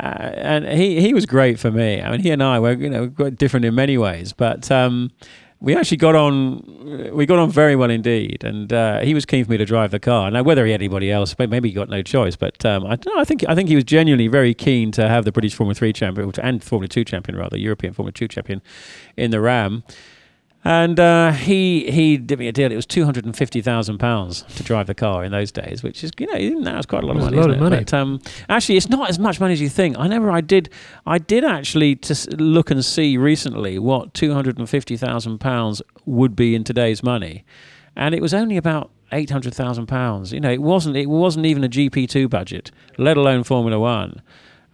uh, and he he was great for me. I mean, he and I were you know quite different in many ways, but um, we actually got on we got on very well indeed, and uh, he was keen for me to drive the car. Now, whether he had anybody else, maybe he got no choice, but um, I, I think I think he was genuinely very keen to have the British Formula Three champion and Formula Two champion, rather European Formula Two champion, in the Ram. And uh, he he did me a deal. It was two hundred and fifty thousand pounds to drive the car in those days, which is you know now it's quite a lot of money. A lot of it? money. But um, actually, it's not as much money as you think. I never I did I did actually to look and see recently what two hundred and fifty thousand pounds would be in today's money, and it was only about eight hundred thousand pounds. You know, it wasn't it wasn't even a GP two budget, let alone Formula One.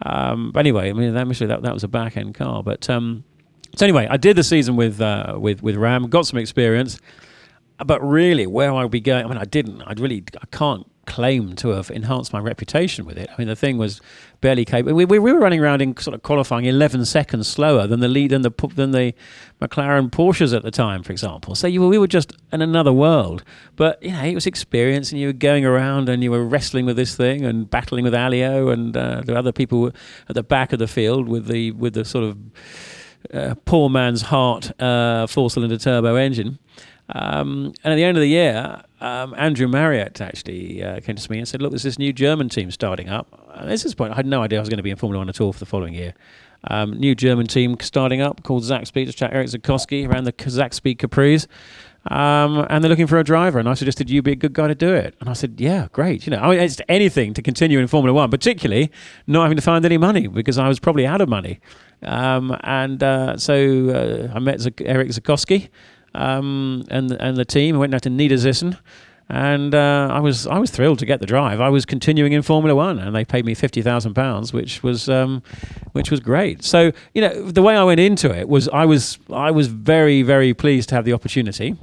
Um, anyway, I mean that, that that was a back end car, but. Um, so anyway, I did the season with uh, with with Ram, got some experience, but really, where I'd be going, I mean, I didn't. I really, I can't claim to have enhanced my reputation with it. I mean, the thing was barely capable. We, we, we were running around in sort of qualifying 11 seconds slower than the lead than the than the McLaren Porsches at the time, for example. So you, we were just in another world. But you know, it was experience, and you were going around and you were wrestling with this thing and battling with Alliot and uh, the other people at the back of the field with the with the sort of uh, poor man's Hart uh, four cylinder turbo engine. Um, and at the end of the year, um, Andrew Marriott actually uh, came to me and said, Look, there's this new German team starting up. And at this point, I had no idea I was going to be in Formula One at all for the following year. Um, new German team starting up called Zakspeed. It's Eric Zakowski around the Speed Caprice. Um, and they're looking for a driver. And I suggested you'd be a good guy to do it. And I said, yeah, great. You know, I mean, it's anything to continue in Formula One, particularly not having to find any money because I was probably out of money. Um, and uh, so uh, I met Z- Eric Zakowski um, and and the team. I went down to Niederzissen, and uh, I was I was thrilled to get the drive. I was continuing in Formula One, and they paid me fifty thousand pounds, which was um, which was great. So you know the way I went into it was I was I was very very pleased to have the opportunity.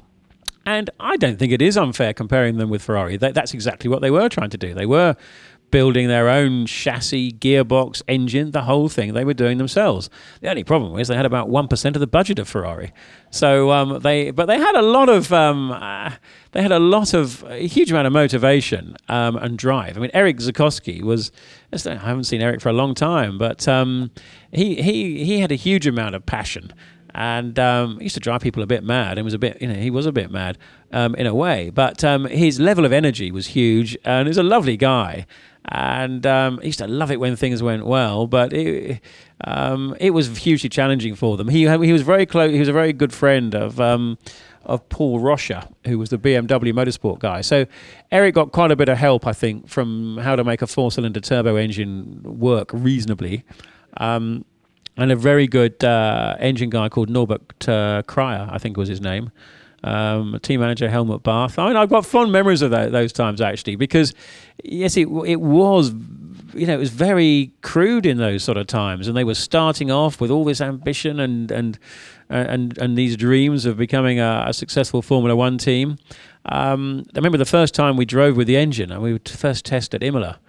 And I don't think it is unfair comparing them with Ferrari. That, that's exactly what they were trying to do. They were building their own chassis, gearbox, engine, the whole thing they were doing themselves. The only problem was they had about one percent of the budget of Ferrari. So um, they, but they had a lot of, um, uh, they had a lot of a huge amount of motivation um, and drive. I mean, Eric Zakowski was. I haven't seen Eric for a long time, but um, he he he had a huge amount of passion and um, used to drive people a bit mad. And was a bit, you know, he was a bit mad um, in a way, but um, his level of energy was huge, and he's a lovely guy. And um, he used to love it when things went well, but it, um, it was hugely challenging for them. He he was very close. He was a very good friend of um, of Paul Rosche, who was the BMW motorsport guy. So Eric got quite a bit of help, I think, from how to make a four-cylinder turbo engine work reasonably. Um, and a very good uh, engine guy called Norbert uh, Kreyer, I think was his name. Um, team manager Helmut Barth. I mean, I've got fond memories of that, those times actually because yes, it it was you know, it was very crude in those sort of times, and they were starting off with all this ambition and and and and these dreams of becoming a, a successful Formula One team. Um, I remember the first time we drove with the engine, and we first test at Imola.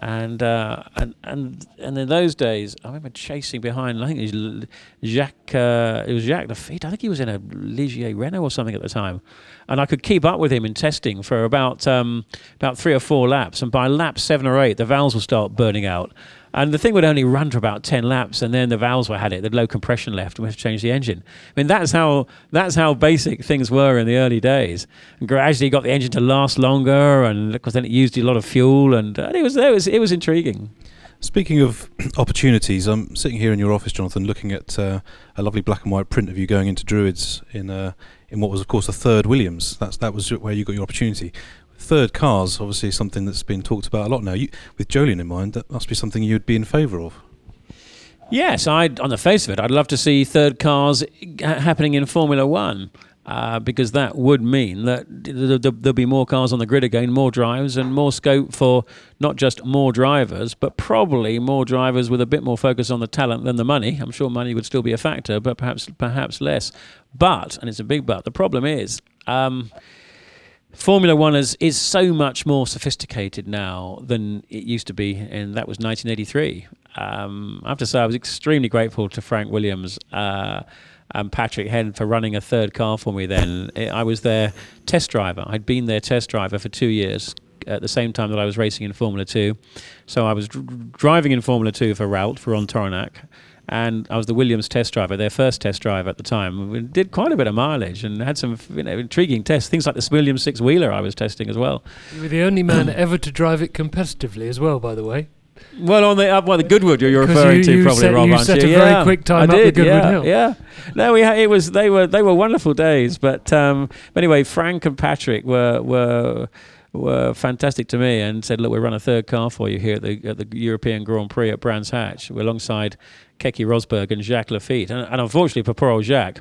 And, uh, and and and in those days, I remember chasing behind. I think it was Jacques. Uh, it was Jacques Laffite. I think he was in a Ligier Renault or something at the time, and I could keep up with him in testing for about um, about three or four laps. And by lap seven or eight, the valves would start burning out, and the thing would only run for about 10 laps, and then the valves were had it, the low compression left, and we had to change the engine. I mean, that's how, that's how basic things were in the early days. And gradually got the engine to last longer, and because then it used a lot of fuel, and, and it, was, it, was, it was intriguing. Speaking of [clears throat] opportunities, I'm sitting here in your office, Jonathan, looking at uh, a lovely black and white print of you going into Druids in uh, in what was, of course, the third Williams. That's that was where you got your opportunity third cars, obviously something that's been talked about a lot now. You, with Jolyon in mind, that must be something you'd be in favour of. Yes, I on the face of it, I'd love to see third cars happening in Formula One. Uh, because that would mean that there'll be more cars on the grid again, more drives, and more scope for not just more drivers, but probably more drivers with a bit more focus on the talent than the money. I'm sure money would still be a factor, but perhaps perhaps less. But, and it's a big but, the problem is. Um, Formula One is, is so much more sophisticated now than it used to be, and that was 1983. Um, I have to say, I was extremely grateful to Frank Williams uh, and Patrick Head for running a third car for me then. I was their test driver. I'd been their test driver for two years at the same time that I was racing in Formula 2. So I was dr- driving in Formula 2 for Ralt, for Ron Tauranac and I was the Williams test driver, their first test drive at the time. We did quite a bit of mileage and had some you know, intriguing tests, things like the Williams six wheeler I was testing as well. You were the only man [clears throat] ever to drive it competitively as well, by the way. Well, on the up, well, the Goodwood you're referring you, to, probably, set, Rob. You set you? a very yeah, quick time I up did, Goodwood yeah, Hill. Yeah, no, we ha- it was they were they were wonderful days. But um, anyway, Frank and Patrick were were were fantastic to me and said, "Look, we run a third car for you here at the, at the European Grand Prix at Brands Hatch. We're alongside Keke Rosberg and Jacques Laffite. And, and unfortunately for poor old Jacques,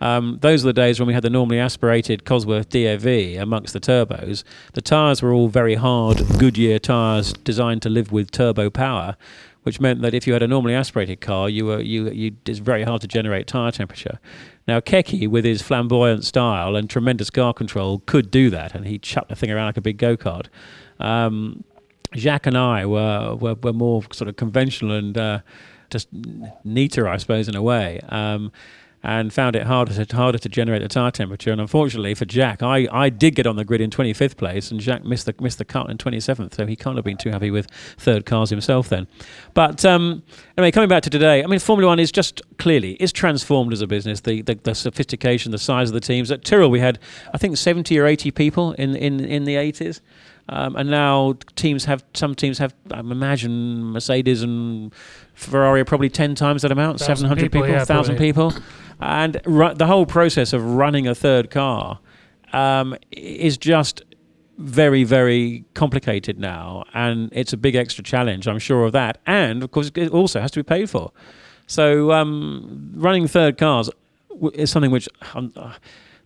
um, those are the days when we had the normally aspirated Cosworth DAV amongst the turbos. The tyres were all very hard Goodyear tyres designed to live with turbo power, which meant that if you had a normally aspirated car, you were you, you it's very hard to generate tyre temperature. Now Keke, with his flamboyant style and tremendous car control, could do that, and he chucked the thing around like a big go kart. Um, Jacques and I were, were, were more sort of conventional and uh, just neater, I suppose, in a way. Um, and found it harder to, harder to generate the tire temperature. And unfortunately for Jack, I, I did get on the grid in 25th place, and Jack missed the missed the cut in 27th, so he can't have been too happy with third cars himself then. But um, anyway, coming back to today, I mean, Formula One is just clearly is transformed as a business. The, the, the sophistication, the size of the teams. At Tyrrell, we had I think 70 or 80 people in in in the 80s. Um, and now teams have some teams have I imagine Mercedes and Ferrari are probably ten times that amount, seven hundred people, thousand people, and ru- the whole process of running a third car um, is just very very complicated now, and it's a big extra challenge. I'm sure of that, and of course it also has to be paid for. So um, running third cars is something which um,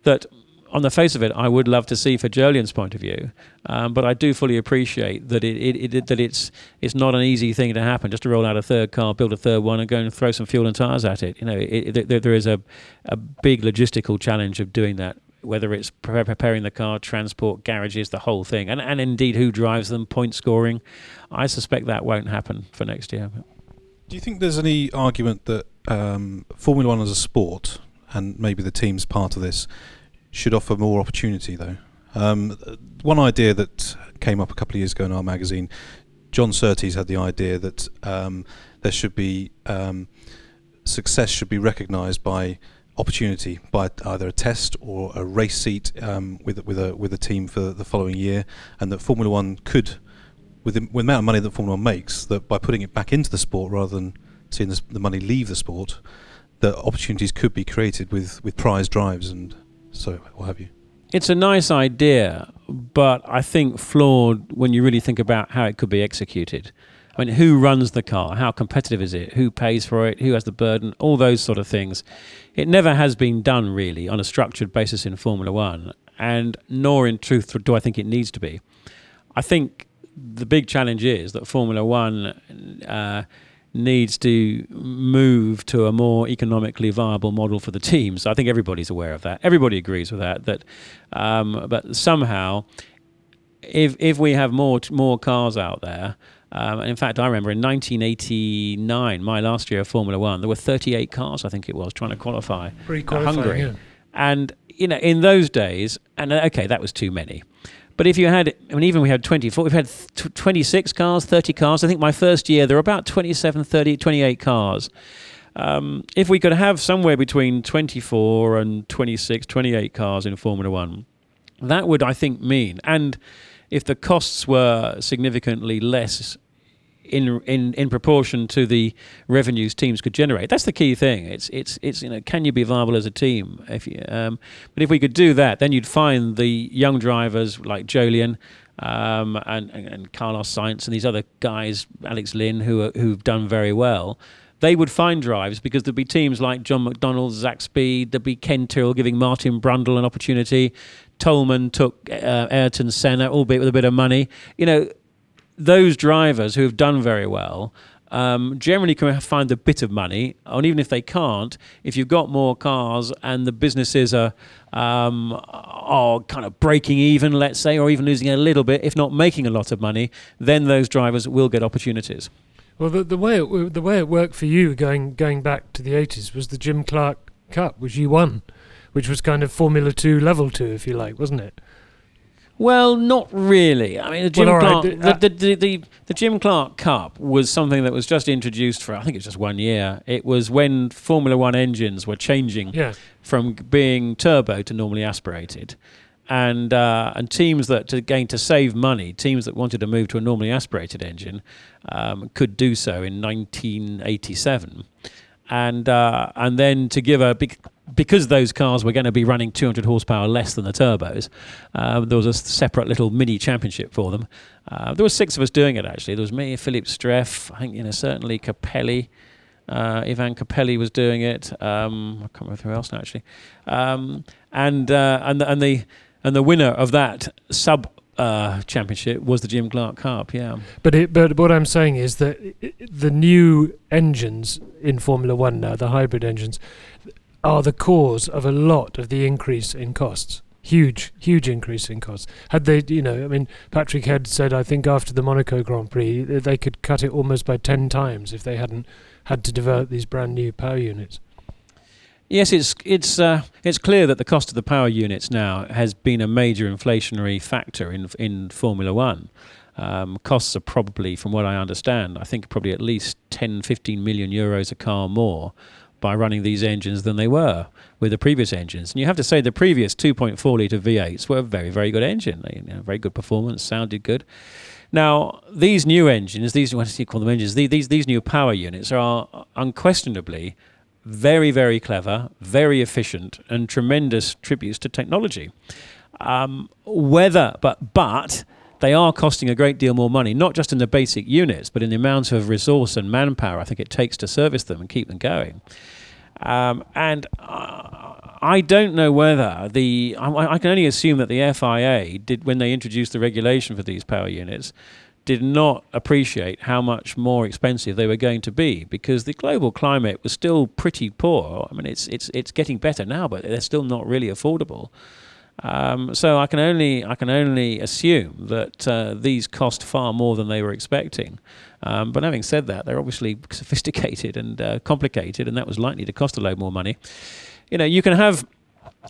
that on the face of it, I would love to see for Jolyon's point of view, um, but I do fully appreciate that it, it, it, that it's it's not an easy thing to happen just to roll out a third car, build a third one, and go and throw some fuel and tires at it. You know, it, there, there is a a big logistical challenge of doing that. Whether it's pre- preparing the car, transport, garages, the whole thing, and and indeed who drives them, point scoring, I suspect that won't happen for next year. Do you think there's any argument that um, Formula One as a sport, and maybe the team's part of this, should offer more opportunity, though. Um, one idea that came up a couple of years ago in our magazine, John Surtees had the idea that um, there should be um, success should be recognised by opportunity, by either a test or a race seat um, with with a with a team for the following year, and that Formula One could, with the, with the amount of money that Formula One makes, that by putting it back into the sport rather than seeing the, the money leave the sport, that opportunities could be created with with prize drives and so what have you. It's a nice idea, but I think flawed when you really think about how it could be executed. I mean, who runs the car? How competitive is it? Who pays for it? Who has the burden? All those sort of things. It never has been done really on a structured basis in Formula One, and nor in truth do I think it needs to be. I think the big challenge is that Formula One uh, needs to move to a more economically viable model for the teams. I think everybody's aware of that. Everybody agrees with that. That, um, but somehow, if if we have more more cars out there. Um, and in fact, I remember in 1989, my last year of Formula One, there were 38 cars, I think it was, trying to qualify Hungary. Yeah. And you know, in those days, and uh, okay, that was too many. But if you had, I mean, even we had 24, we've had 26 cars, 30 cars. I think my first year there were about 27, 30, 28 cars. Um, if we could have somewhere between 24 and 26, 28 cars in Formula One, that would, I think, mean, and if the costs were significantly less in in in proportion to the revenues teams could generate. That's the key thing. It's it's it's you know can you be viable as a team? If you, um, but if we could do that, then you'd find the young drivers like Jolyon. Um, and, and, Carlos Sainz and these other guys, Alex Lynn, who are, who've done very well, they would find drives because there'd be teams like John Macdonald, Zach Speed, there'd be Ken Tyrrell giving Martin Brundle an opportunity. Toleman took uh, Ayrton Senna, albeit with a bit of money. You know, those drivers who have done very well um, generally can find a bit of money, and even if they can't, if you've got more cars and the businesses are um, are kind of breaking even, let's say, or even losing a little bit, if not making a lot of money, then those drivers will get opportunities. Well, the, the way it, the way it worked for you going going back to the eighties was the Jim Clark Cup, which you won, which was kind of Formula Two level two, if you like, wasn't it? Well, not really. I mean, the Jim Well, Clark, the- uh, the, the, the, the, the Jim Clark Cup was something that was just introduced for I think it's just one year. It was when Formula One engines were changing Yeah. from being turbo to normally aspirated. And uh, and teams that to gain to save money, teams that wanted to move to a normally aspirated engine, um, could do so in 1987, and uh, and then to give a bec- because those cars were going to be running 200 horsepower less than the turbos, um, there was a separate little mini championship for them. Uh, there were six of us doing it actually. There was me, Philippe Streiff, I think you know certainly Capelli. Uh, Ivan Capelli was doing it. Um, I can't remember who else now, actually. Um, and uh, and and the and the winner of that sub uh, championship was the Jim Clark Cup. Yeah. But it, but what I'm saying is that the new engines in Formula One now, the hybrid engines, are the cause of a lot of the increase in costs. Huge, huge increase in costs. Had they, you know, I mean, Patrick Head said, I think after the Monaco Grand Prix, they could cut it almost by ten times if they hadn't had to develop these brand new power units. Yes, it's it's uh, it's clear that the cost of the power units now has been a major inflationary factor in in Formula One. Um, costs are probably, from what I understand, I think probably at least 10, 15 million euros a car more by running these engines than they were with the previous engines. And you have to say the previous 2.4 litre V8s were a very, very good engine. They, you know, very good performance, sounded good. Now, these new engines, these what do you call them engines? These, these these new power units are unquestionably very, very clever, very efficient, and tremendous tributes to technology. Um, whether, but, but they are costing a great deal more money, not just in the basic units, but in the amount of resource and manpower I think it takes to service them and keep them going. Um, and uh, I don't know whether the I, I can only assume that the FIA did when they introduced the regulation for these power units did not appreciate how much more expensive they were going to be because the global climate was still pretty poor. I mean, it's it's it's getting better now, but they're still not really affordable. Um, so I can only I can only assume that uh, these cost far more than they were expecting. Um, but having said that, they're obviously [laughs] sophisticated and uh, complicated, and that was likely to cost a load more money. You know, you can have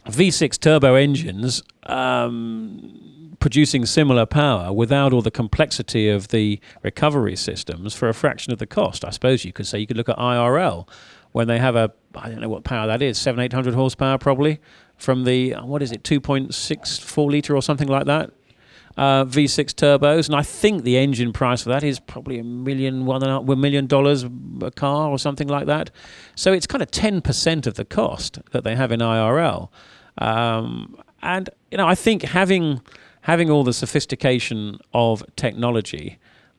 V6 turbo engines um, producing similar power without all the complexity of the recovery systems for a fraction of the cost. I suppose you could say you could look at IRL when they have a I don't know what power that is seven eight hundred horsepower probably from the what is it two point six four liter or something like that. Uh, V6 turbos, and I think the engine price for that is probably a million, one and a half, a million dollars a car or something like that. So it's kind of ten percent of the cost that they have in IRL. Um, and you know, I think having having all the sophistication of technology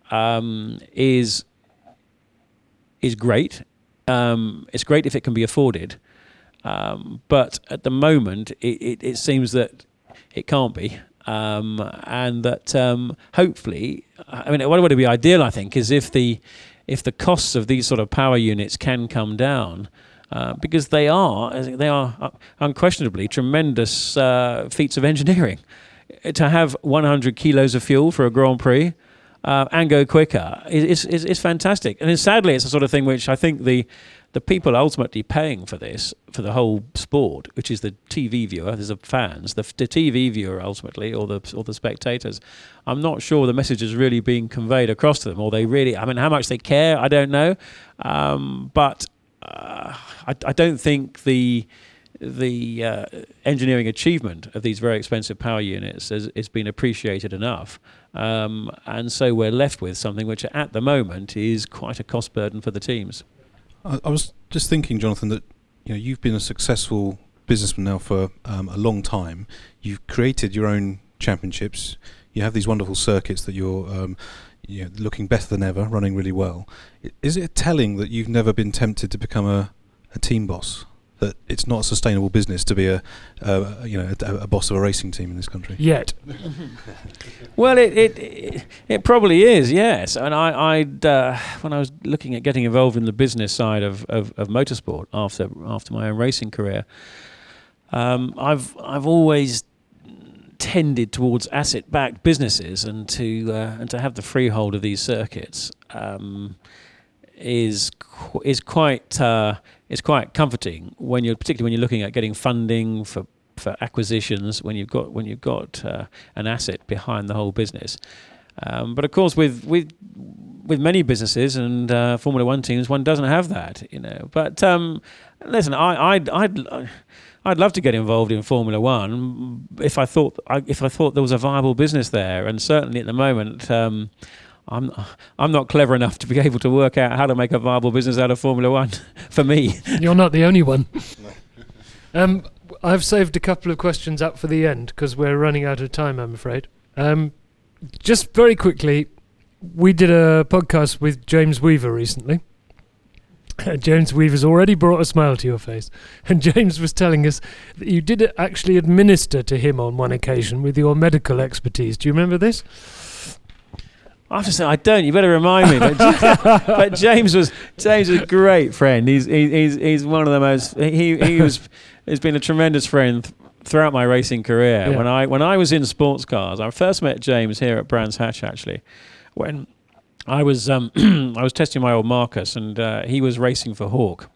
um, is is great. Um, it's great if it can be afforded, um, but at the moment, it, it, it seems that it can't be. Um, and that um, hopefully, I mean, what would be ideal, I think, is if the if the costs of these sort of power units can come down, uh, because they are they are uh, unquestionably tremendous uh, feats of engineering. To have 100 kilos of fuel for a Grand Prix uh, and go quicker is, is, is fantastic. And sadly, it's the sort of thing which I think the the people ultimately paying for this, for the whole sport, which is the TV viewer, there's the fans, the, the TV viewer ultimately, or the or the spectators. I'm not sure the message is really being conveyed across to them, or they really. I mean, how much they care, I don't know, um, but uh, I, I, don't think the the uh, engineering achievement of these very expensive power units has, has been appreciated enough. Um, and so we're left with something which at the moment is quite a cost burden for the teams. I, I was just thinking, Jonathan, that you know you've been a successful businessman now for um, a long time. You've created your own championships. You have these wonderful circuits that you're um, you know, looking better than ever, running really well. Is it telling that you've never been tempted to become a, a team boss? That it's not a sustainable business to be a, you know a, a, boss of a racing team in this country yet. [laughs] well, it, it, it probably is, yes. And I I'd uh, when I was looking at getting involved in the business side of, of, of motorsport after after my own racing career, um, I've I've always tended towards asset-backed businesses and to uh, and to have the freehold of these circuits um, is is quite uh, is quite comforting when you're particularly when you're looking at getting funding for for acquisitions when you've got when you've got uh, an asset behind the whole business. Um, but of course, with with with many businesses and uh, Formula One teams, one doesn't have that, you know. But um, listen, I I'd, I'd I'd love to get involved in Formula One if I thought if I thought there was a viable business there, and certainly at the moment. Um, I'm I'm not clever enough to be able to work out how to make a viable business out of Formula One. [laughs] for me, you're not the only one. [laughs] um, I've saved a couple of questions up for the end because we're running out of time. I'm afraid. Um, just very quickly, we did a podcast with James Weaver recently, [laughs] James Weaver's already brought a smile to your face. And James was telling us that you did actually administer to him on one occasion with your medical expertise. Do you remember this? I have to say I don't. You better remind me. But, [laughs] James was James was a great friend. He's he's he's one of the most. He he was has been a tremendous friend th- throughout my racing career. Yeah. When I when I was in sports cars, I first met James here at Brands Hatch actually. When I was um, [clears throat] I was testing my old Marcos, and uh, he was racing for Hawk,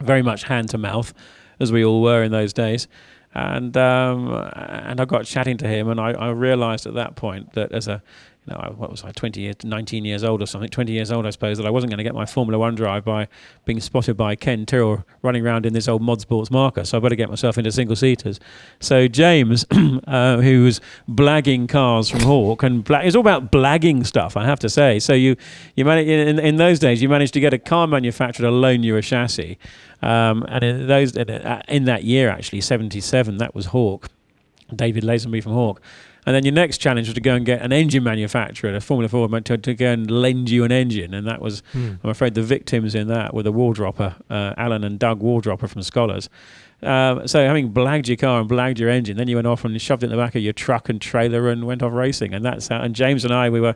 very much hand to mouth, as we all were in those days. And um, and I got chatting to him, and I, I realised at that point that as a you know, what was I, 20 years, 19 years old or something, 20 years old, I suppose, that I wasn't going to get my Formula One drive by being spotted by Ken Tyrrell running around in this old Mod Sports marker. So I better get myself into single seaters. So James, [clears throat] uh, who was blagging cars from Hawk, and bla- it's all about blagging stuff, I have to say. So you, you manage, in, in those days, you managed to get a car manufacturer to loan you a chassis. Um, and in those in that year, actually, 77, that was Hawk. David Lazenby from Hawk. And then your next challenge was to go and get an engine manufacturer, a Formula Ford, to, to go and lend you an engine. And that was, hmm. I'm afraid, the victims in that were the Wardropper, uh, Alan and Doug Wardropper from Scholars. Um, so having blagged your car and blagged your engine, then you went off and shoved it in the back of your truck and trailer and went off racing. And that's how. And James and I, we were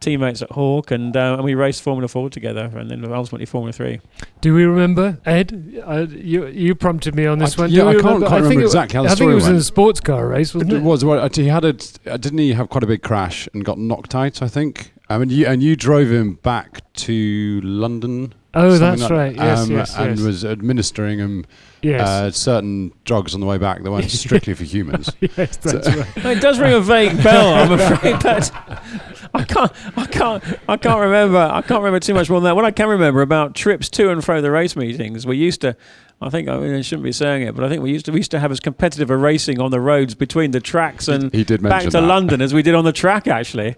teammates at Hawk, and, uh, and we raced Formula Four together, and then ultimately Formula Three. Do we remember Ed? Uh, you you prompted me on this I, one. Yeah, I can't remember, I remember exactly how the I story think it was went. in a sports car race, wasn't it? It was. Well, he had a. Didn't he have quite a big crash and got knocked out? I think. I mean, you, and you drove him back to London. Oh, that's like, right. Yes, um, yes, and yes. was administering him yes. uh, certain drugs on the way back that weren't [laughs] strictly for humans. [laughs] yes, that's so right. it does ring a vague [laughs] bell, I'm afraid, but I can't, I can't, I can't remember. I can't remember too much more than that. What I can remember about trips to and fro the race meetings, we used to. I think I, mean, I shouldn't be saying it, but I think we used to we used to have as competitive a racing on the roads between the tracks and he did back to that. London as we did on the track actually.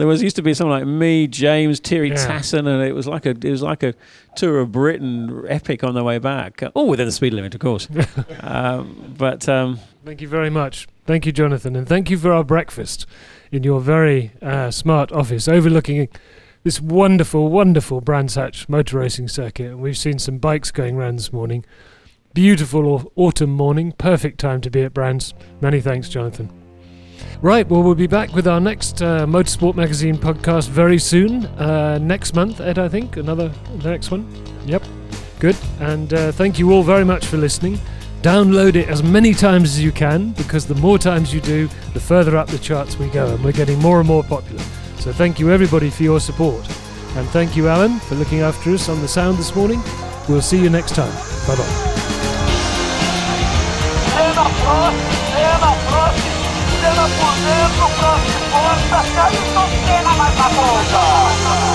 There was used to be someone like me, James, Thierry Yeah. Tassin, and it was like a it was like a tour of Britain epic on the way back. All within the speed limit, of course. [laughs] um, but um, Thank you very much. Thank you, Jonathan, and thank you for our breakfast in your very uh, smart office overlooking this wonderful, wonderful Brands Hatch motor racing circuit. And we've seen some bikes going around this morning. Beautiful autumn morning, perfect time to be at Brands. Many thanks, Jonathan. Right, well, we'll be back with our next uh, Motorsport Magazine podcast very soon. Uh, next month, Ed, I think. Another the next one. Yep. Good. And uh, thank you all very much for listening. Download it as many times as you can because the more times you do, the further up the charts we go, and we're getting more and more popular. So thank you everybody for your support. And thank you, Alan, for looking after us on the sound this morning. We'll see you next time. Bye bye. olhando pra de fora, tá caindo cena mais na força.